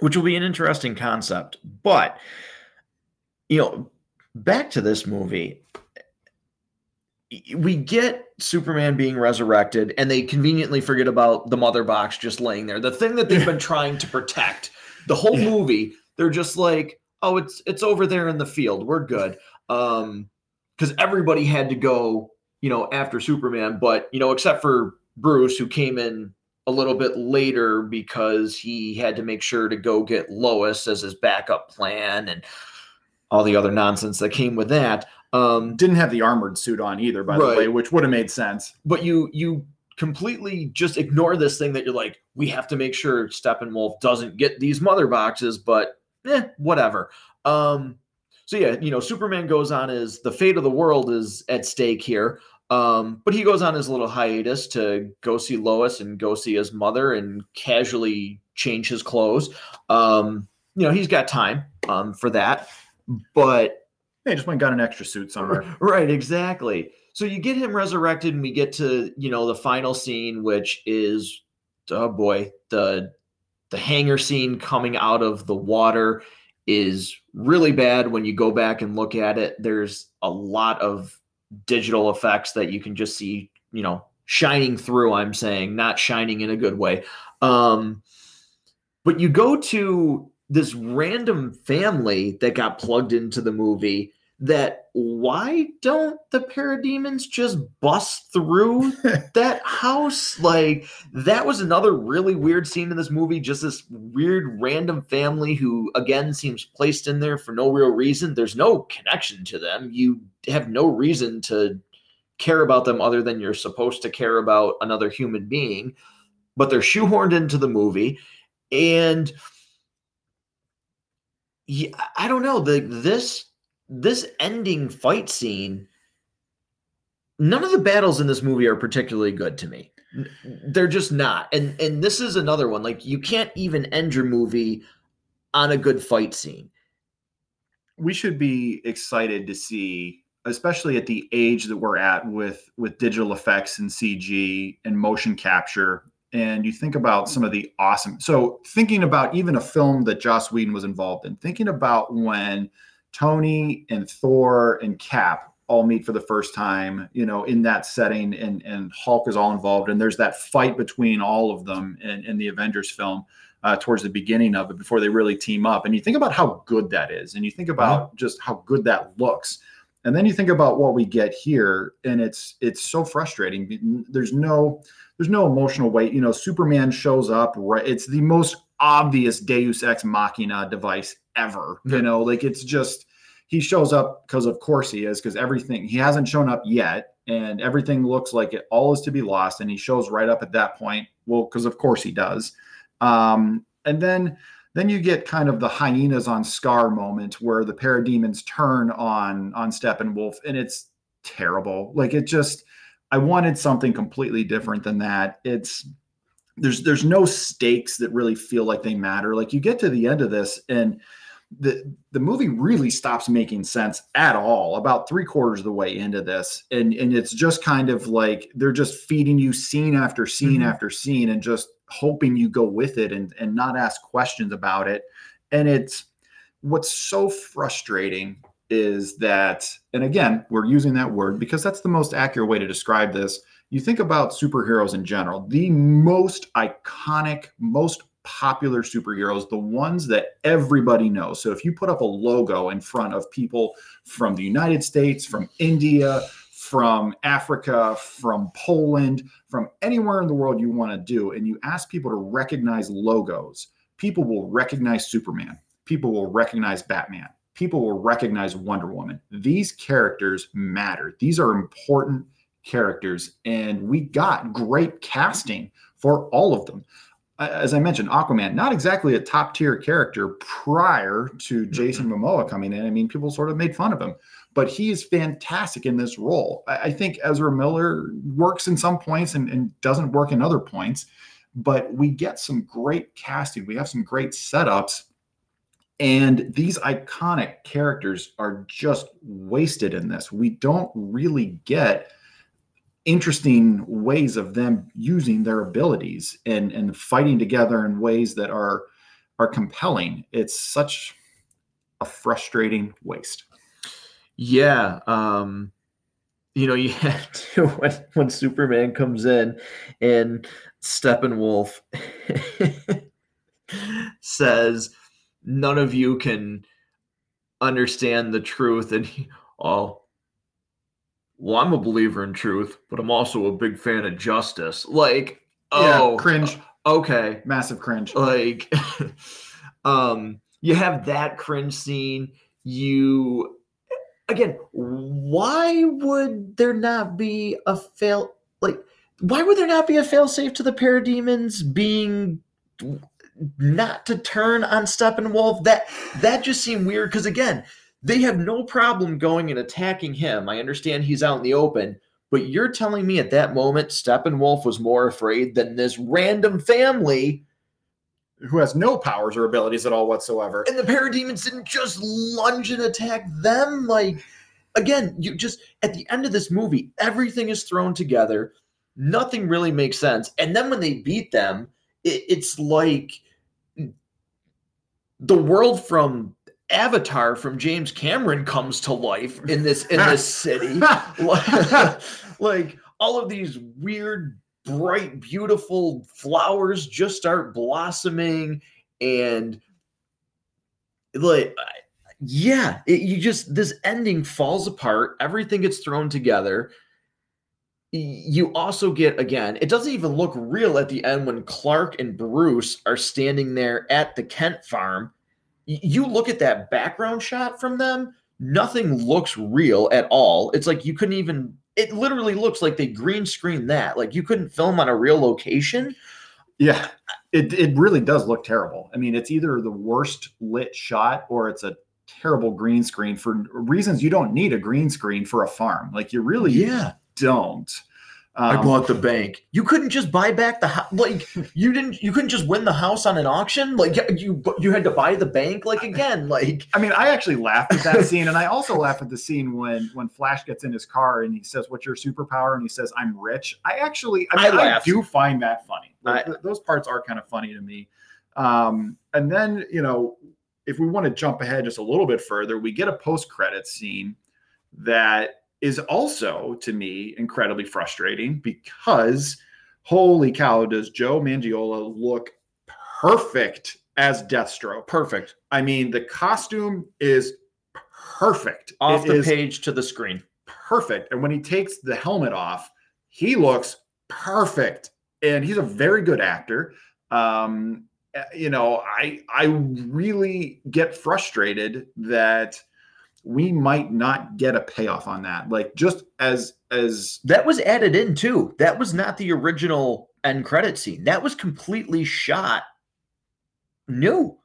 which will be an interesting concept but you know back to this movie we get superman being resurrected and they conveniently forget about the mother box just laying there the thing that they've been (laughs) trying to protect the whole yeah. movie. They're just like oh it's it's over there in the field. We're good. Um because everybody had to go you know, after Superman, but you know, except for Bruce, who came in a little bit later because he had to make sure to go get Lois as his backup plan and all the other nonsense that came with that. Um, Didn't have the armored suit on either, by right. the way, which would have made sense. But you you completely just ignore this thing that you're like, we have to make sure Steppenwolf doesn't get these mother boxes, but eh, whatever. Um, so yeah, you know, Superman goes on his the fate of the world is at stake here. Um, but he goes on his little hiatus to go see Lois and go see his mother and casually change his clothes. Um, you know, he's got time um, for that. But hey, just went got an extra suit somewhere. (laughs) Right, exactly. So you get him resurrected, and we get to you know the final scene, which is oh boy, the the hanger scene coming out of the water is really bad when you go back and look at it. There's a lot of digital effects that you can just see, you know, shining through, I'm saying, not shining in a good way. Um, but you go to this random family that got plugged into the movie that why don't the parademons just bust through (laughs) that house? Like that was another really weird scene in this movie just this weird random family who again seems placed in there for no real reason. There's no connection to them. You have no reason to care about them other than you're supposed to care about another human being. But they're shoehorned into the movie and yeah, I don't know. The this this ending fight scene, none of the battles in this movie are particularly good to me. They're just not. And and this is another one. Like you can't even end your movie on a good fight scene. We should be excited to see especially at the age that we're at with with digital effects and CG and motion capture and you think about some of the awesome so thinking about even a film that Joss Whedon was involved in thinking about when Tony and Thor and Cap all meet for the first time, you know, in that setting, and and Hulk is all involved, and there's that fight between all of them in, in the Avengers film uh, towards the beginning of it before they really team up, and you think about how good that is, and you think about mm-hmm. just how good that looks, and then you think about what we get here, and it's it's so frustrating. There's no there's no emotional weight. You know, Superman shows up, right? It's the most obvious Deus Ex Machina device ever. You know, like it's just he shows up because of course he is because everything he hasn't shown up yet and everything looks like it all is to be lost and he shows right up at that point well because of course he does. Um, and then then you get kind of the hyenas on scar moment where the parademons turn on on steppenwolf and it's terrible. Like it just i wanted something completely different than that. It's there's there's no stakes that really feel like they matter. Like you get to the end of this and the the movie really stops making sense at all about three quarters of the way into this. And and it's just kind of like they're just feeding you scene after scene Mhm. after scene and just hoping you go with it and and not ask questions about it. And it's what's so frustrating is that and again we're using that word because that's the most accurate way to describe this. You think about superheroes in general the most iconic most popular superheroes the ones that everybody knows. So if you put up a logo in front of people from the united states from india from africa from poland from anywhere in the world you want to do and you ask people to recognize logos people will recognize superman people will recognize batman people will recognize wonder woman. These characters matter. These are important characters and we got great casting for all of them as I mentioned, Aquaman, not exactly a top tier character prior to mm-hmm. Jason Momoa coming in. I mean, people sort of made fun of him, but he is fantastic in this role. I, I think Ezra Miller works in some points and, and doesn't work in other points, but we get some great casting. We have some great setups. And these iconic characters are just wasted in this. We don't really get interesting ways of them using their abilities and and fighting together in ways that are are compelling it's such a frustrating waste Yeah. Um, you know, (laughs) you have to when when Superman comes in and Steppenwolf (laughs) says none of you can understand the truth and he, oh well i'm a believer in truth but i'm also a big fan of justice. Like oh cringe. okay. Massive cringe. Like (laughs) um you have that cringe scene. You again why would there not be a fail like why would there not be a fail safe to the parademons being not to turn on Steppenwolf? That that just seemed weird because again they have no problem going and attacking him. I understand he's out in the open but you're telling me at that moment Steppenwolf was more afraid than this random family who has no powers or abilities at all whatsoever. and the parademons didn't just lunge and attack them? Like again you just at the end of this movie everything is thrown together. Nothing really makes sense. And then when they beat them it, it's like the world from avatar from james cameron comes to life in this in this (laughs) city. (laughs) Like, all of these weird bright beautiful flowers just start blossoming and like yeah it, you just this ending falls apart. Everything gets thrown together. You also get again it doesn't even look real at the end when clark and bruce are standing there at the kent farm you look at that background shot from them nothing looks real at all. It's like you couldn't even it literally looks like they green screen that. Like you couldn't film on a real location. Yeah it, it really does look terrible. I mean it's either the worst lit shot or it's a terrible green screen for reasons you don't need a green screen for a farm. Like you really yeah. don't I Um, bought the bank. You couldn't just buy back the house. Like you didn't. You couldn't just win the house on an auction. Like you, you had to buy the bank. Like again, like I mean, I actually laughed at that scene, and I also laugh at the scene when when Flash gets in his car and he says, "What's your superpower?" and he says, "I'm rich." I actually, I, I mean, I, laughed. do find that funny. Like, I- those parts are kind of funny to me. Um, and then, you know, if we want to jump ahead just a little bit further, we get a post credit scene that is also to me incredibly frustrating because holy cow, does Joe Manganiello look perfect as Deathstroke? perfect I mean, the costume is perfect. off It the page to the screen. perfect. And when he takes the helmet off, he looks perfect. And he's a very good actor. Um, uh, you know, I I really get frustrated that we might not get a payoff on that. Like just as as That was added in too. That was not the original end credit scene. That was completely shot new.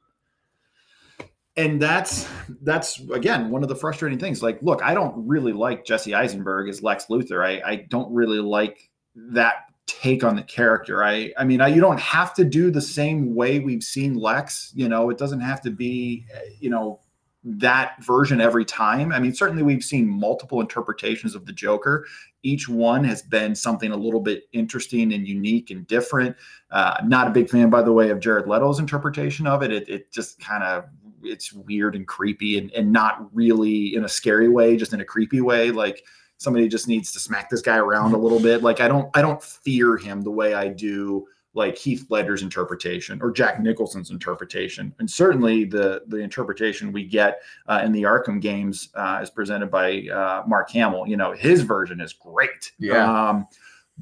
and that's that's again one of the frustrating things like look i don't really like jesse eisenberg as lex luthor i, I don't really like that take on the character. I I mean, I, you don't have to do the same way we've seen Lex. You know, it doesn't have to be uh, you know that version every time. I mean, certainly we've seen multiple interpretations of the Joker. Each one has been something a little bit interesting and unique and different. Uh, not a big fan, by the way, of Jared Leto's interpretation of it. It, it just kind of it's weird and creepy and, and not really in a scary way, just in a creepy way. Like somebody just needs to smack this guy around a little bit. Like I don't I don't fear him the way I do like Heath Ledger's interpretation or Jack Nicholson's interpretation, and certainly the the interpretation we get uh, in the Arkham games uh, is presented by uh, Mark Hamill. You know, his version is great. Yeah. Um,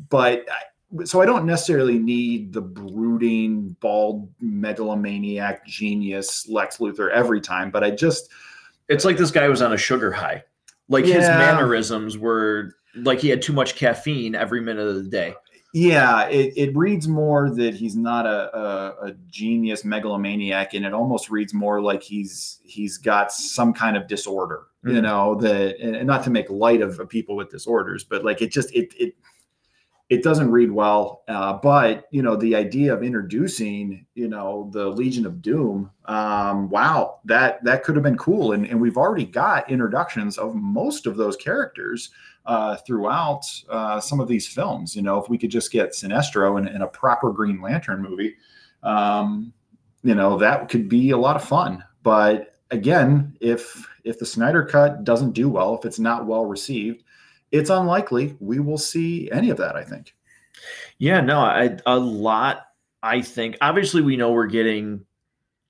but so I don't necessarily need the brooding, bald, megalomaniac genius Lex Luthor every time, but I just it's like this guy was on a sugar high. Like his mannerisms were like he had too much caffeine every minute of the day. Yeah, it, it reads more that he's not a, a, a genius megalomaniac, and it almost reads more like he's he's got some kind of disorder. You Mhm. know that, and not to make light of people with disorders, but like it just it it it doesn't read well. Uh, but you know the idea of introducing you know the Legion of Doom, um, wow, that that could have been cool, and and we've already got introductions of most of those characters uh, throughout uh, some of these films. You know, if we could just get Sinestro in, in a proper Green Lantern movie, um, you know, that could be a lot of fun. But again, if if the Snyder cut doesn't do well, if it's not well received, it's unlikely we will see any of that. I think. Yeah, no, I, a lot. I think obviously we know we're getting,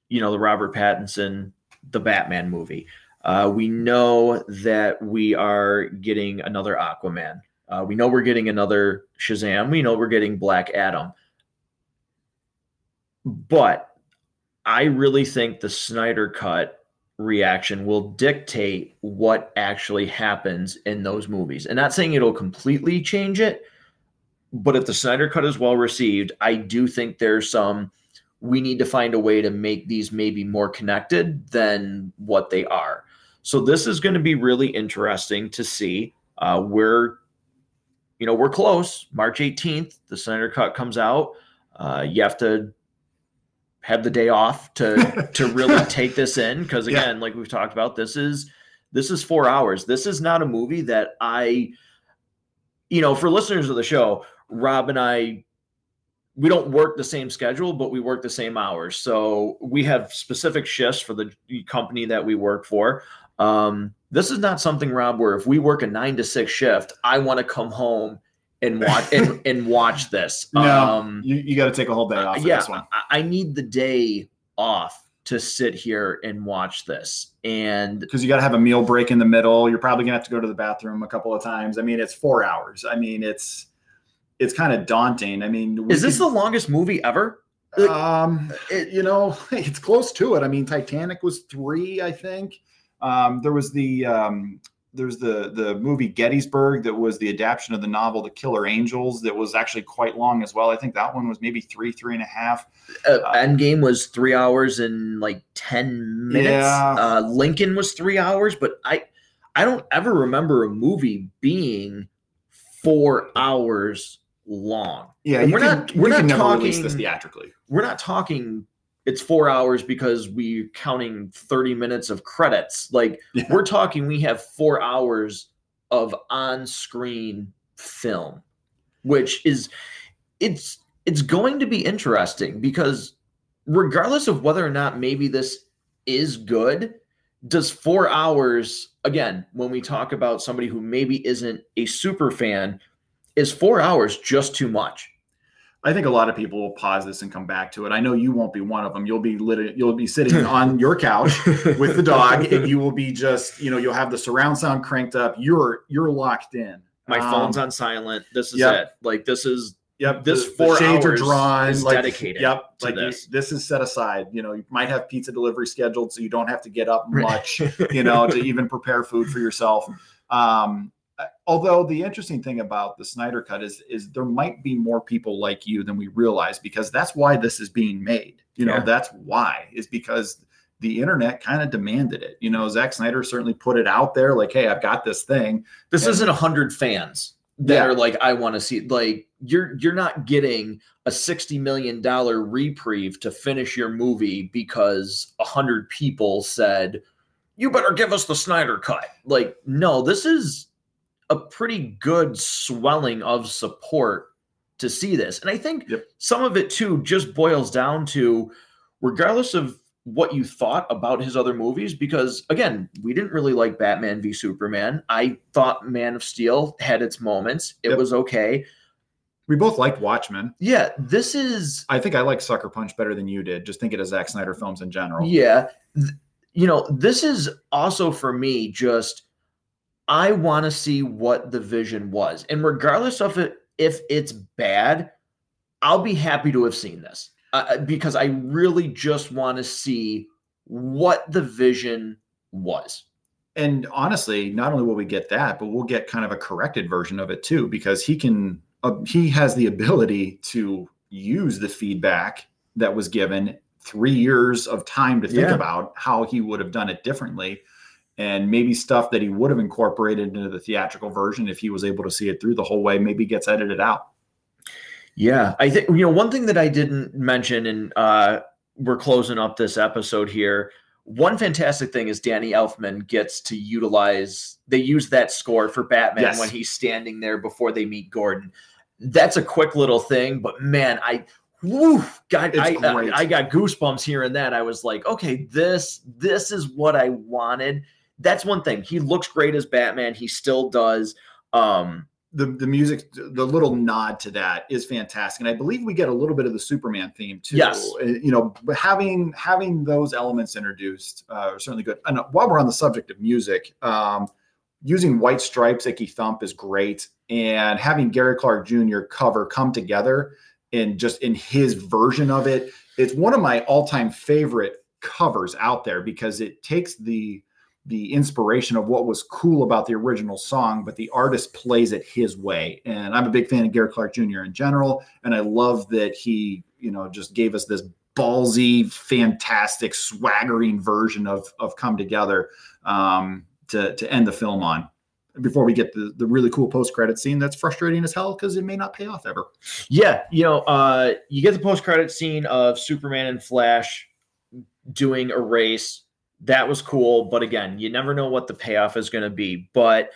you know, the Robert Pattinson, the Batman movie. Uh, we know that we are getting another Aquaman. Uh, we know we're getting another Shazam. We know we're getting Black Adam. But I really think the Snyder cut reaction will dictate what actually happens in those movies. And not saying it'll completely change it, but if the Snyder cut is well received, I do think there's some we need to find a way to make these maybe more connected than what they are. So this is going to be really interesting to see. Uh, we're, you know, we're close. March 18th, the Snyder cut comes out. Uh, you have to have the day off to (laughs) to really take this in because Yeah. again, like we've talked about, this is this is four hours. This is not a movie that I, you know, for listeners of the show, Rob and I we don't work the same schedule, but we work the same hours. So we have specific shifts for the company that we work for. Um, this is not something, Rob, where if we work a nine to six shift, I want to come home and watch (laughs) and, and watch this. No, Um, you, you got to take a whole day off. for yeah, this one. I, I need the day off to sit here and watch this. And because you got to have a meal break in the middle. You're probably gonna have to go to the bathroom a couple of times. I mean, it's four hours. I mean, it's it's kind of daunting. I mean, is this could- the longest movie ever? like- um, it, you know, (laughs) it's close to it. I mean, Titanic was three, I think. Um, there was the um, there's the the movie Gettysburg that was the adaptation of the novel The Killer Angels that was actually quite long as well. I think that one was maybe three, three and a half. Uh, Endgame was three hours and like ten minutes. Yeah. Uh, Lincoln was three hours, but I I don't ever remember a movie being four hours long. Yeah, we're can, not- we're not talking- this theatrically. We're not talking. It's four hours because we're counting thirty minutes of credits. Like (laughs) Yeah. we're talking, we have four hours of on-screen film, which is it's it's going to be interesting because regardless of whether or not maybe this is good, does four hours again when we talk about somebody who maybe isn't a super fan, is four hours just too much? I think a lot of people will pause this and come back to it. I know you won't be one of them. You'll be lit- you'll be sitting (laughs) on your couch with the dog, (laughs) and you will be just you know you'll have the surround sound cranked up. You're you're locked in. My Um, phone's on silent. This is yep. it. Like this is Yep, this the- the four shades are drawn. is like, dedicated Yep, like you- this. this is set aside. You know, you might have pizza delivery scheduled, so you don't have to get up much. (laughs) you know, to even prepare food for yourself. Um, Uh, although the interesting thing about the Snyder Cut is is there might be more people like you than we realize because that's why this is being made. You know, Yeah. that's why is because the internet kind of demanded it. You know, Zack Snyder certainly put it out there like, "Hey, I've got this thing." this And- isn't a hundred fans. that Yeah. are like, I want to see like you're you're not getting a sixty million dollar reprieve to finish your movie because a hundred people said you better give us the Snyder cut. Like, no, this is a pretty good swelling of support to see this. And I think Yep. some of it too just boils down to regardless of what you thought about his other movies, because again, we didn't really like Batman v Superman. I thought Man of Steel had its moments. It Yep. was okay. We both liked Watchmen. Yeah, this is I think I like Sucker Punch better than you did. Just think it as Zack Snyder films in general. Yeah. You know, this is also for me just I want to see what the vision was. And regardless of it if it's bad, I'll be happy to have seen this. Uh, because I really just want to see what the vision was. and honestly, not only will we get that, but we'll get kind of a corrected version of it too, because he can, uh, he has the ability to use the feedback that was given three years of time to think Yeah. about how he would have done it differently. And maybe stuff that he would have incorporated into the theatrical version if he was able to see it through the whole way, maybe gets edited out. Yeah, I think you know one thing that I didn't mention, and uh, we're closing up this episode here. One fantastic thing is Danny Elfman gets to utilize. They use that score for Batman Yes. when he's standing there before they meet Gordon. That's a quick little thing, but man, I woo, got I, I. I got goosebumps hearing that. I was like, okay, this this is what I wanted. That's one thing. He looks great as Batman. He still does. Um, the the music, the little nod to that is fantastic, and I believe we get a little bit of the Superman theme too. Yes. Uh, you know, but having having those elements introduced uh, are certainly good. And while we're on the subject of music, um, using White Stripes, Icky Thump is great, and having Gary Clark Jr. cover come together in just in his version of it, it's one of my all time favorite covers out there because it takes the the inspiration of what was cool about the original song, but the artist plays it his way. And I'm a big fan of Gary Clark Jr. in general, and I love that he, you know, just gave us this ballsy, fantastic, swaggering version of of Come Together um, to to end the film on. Before we get the the really cool post credit scene, that's frustrating as hell because it may not pay off ever. Yeah, you know, uh, you get the post credit scene of Superman and Flash doing a race. That was cool, but again, you never know what the payoff is going to be. But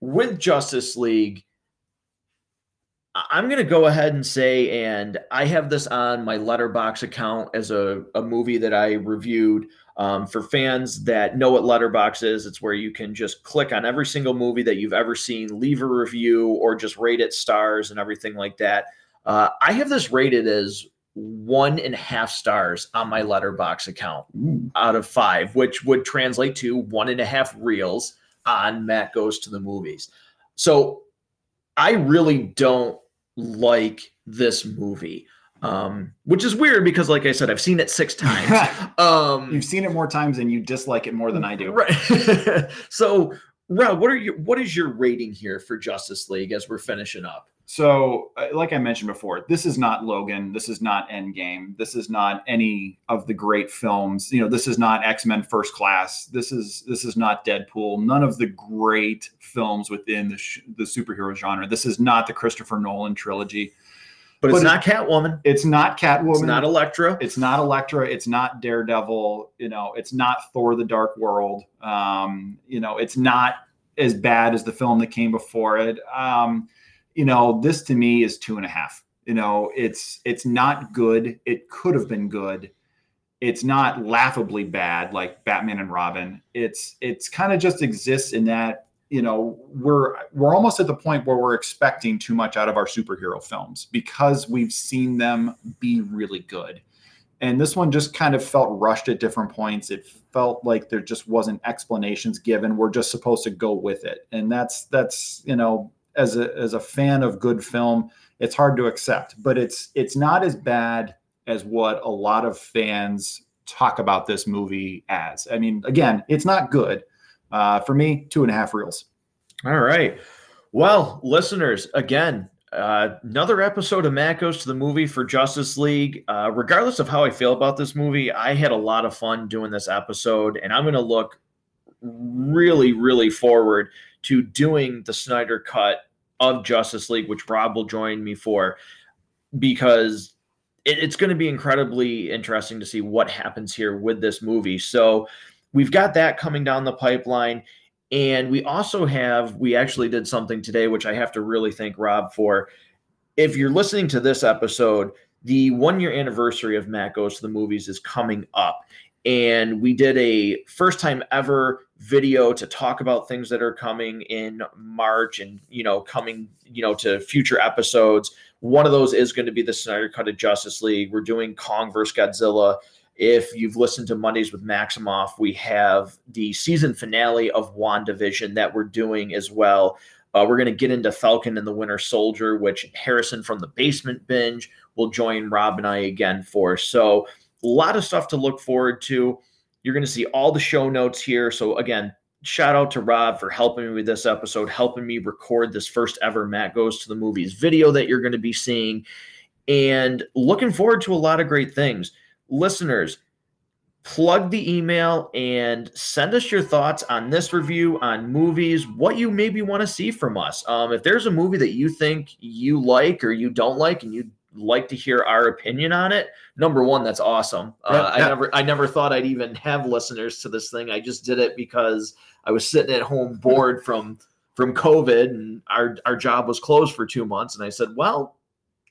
with Justice League, I'm going to go ahead and say, and I have this on my Letterboxd account as a, a movie that I reviewed. Um, for fans that know what Letterboxd is, it's where you can just click on every single movie that you've ever seen, leave a review, or just rate it stars and everything like that. Uh, I have this rated as one and a half stars on my Letterboxd account out of five, which would translate to one and a half reels on Matt Goes to the Movies. So I really don't like this movie, um, which is weird because, like I said, I've seen it six (laughs) times. Um, You've seen it more times and you dislike it more than I do. Right. (laughs) so, Rob, what are your what is your rating here for Justice League as we're finishing up? So, uh, like I mentioned before, this is not Logan. This is not Endgame. This is not any of the great films. You know, this is not X Men First Class. This is this is not Deadpool. None of the great films within the sh- the superhero genre. This is not the Christopher Nolan trilogy. But it's But not Catwoman. It's not Catwoman. It's not Elektra. it's not Elektra. It's not Daredevil. You know, it's not Thor: The Dark World. Um, you know, it's not as bad as the film that came before it. Um, you know, this to me is two and a half. You know, it's it's not good. It could have been good. It's not laughably bad like Batman and Robin. It's it's kind of just exists in that you know we're we're almost at the point where we're expecting too much out of our superhero films because we've seen them be really good and this one just kind of felt rushed at different points it felt like there just wasn't explanations given we're just supposed to go with it and that's that's you know as a as a fan of good film it's hard to accept but it's it's not as bad as what a lot of fans talk about this movie as i mean again it's not good uh, for me two and a half reels All right. Well, listeners, again, uh, another episode of Matt Goes to the Movie for Justice League. Uh, regardless of how I feel about this movie, I had a lot of fun doing this episode, and I'm going to look really, really forward to doing the Snyder Cut of Justice League, which Rob will join me for, because it, it's going to be incredibly interesting to see what happens here with this movie. So we've got that coming down the pipeline. And we also have, we actually did something today, which I have to really thank Rob for. If you're listening to this episode, the one year anniversary of Matt Goes to the Movies is coming up. And we did a first time ever video to talk about things that are coming in March and, you know, coming, you know, to future episodes. One of those is going to be the Snyder Cut of Justice League. We're doing Kong versus Godzilla. If you've listened to Mondays with Maximoff, we have the season finale of WandaVision that we're doing as well. Uh, we're going to get into Falcon and the Winter Soldier, which Harrison from the Basement Binge will join Rob and I again for. So, a lot of stuff to look forward to. You're going to see all the show notes here. So, again, shout out to Rob for helping me with this episode, helping me record this first ever Matt Goes to the Movies video that you're going to be seeing, and looking forward to a lot of great things. Listeners, plug the email and send us your thoughts on this review, on movies, what you maybe want to see from us. Um, if there's a movie that you think you like or you don't like and you'd like to hear our opinion on it, number one, that's awesome. Uh, yeah, yeah. I never, I never thought I'd even have listeners to this thing. I just did it because I was sitting at home (laughs) bored from from COVID, and our our job was closed for two months, and I said, well,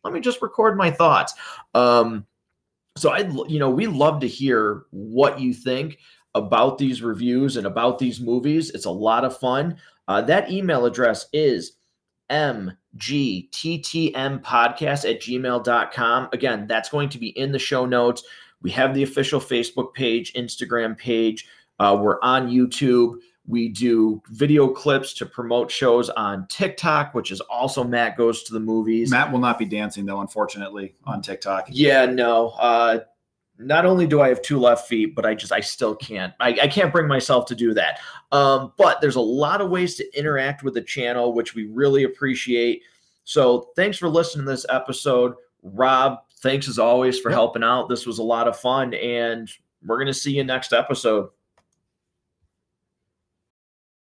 let me just record my thoughts. Um, so I, you know, we love to hear what you think about these reviews and about these movies. It's a lot of fun. Uh, that email address is mgttmpodcast at gmail.com. Again, that's going to be in the show notes. We have the official Facebook page, Instagram page. Uh, we're on YouTube. We do video clips to promote shows on TikTok, which is also Matt Goes to the Movies. Matt will not be dancing, though, unfortunately, on TikTok. Yeah, no. Uh, not only do I have two left feet, but I just I still can't. I, I can't bring myself to do that. Um, but there's a lot of ways to interact with the channel, which we really appreciate. So thanks for listening to this episode. Rob, thanks as always for helping out. This was a lot of fun, and we're gonna see you next episode.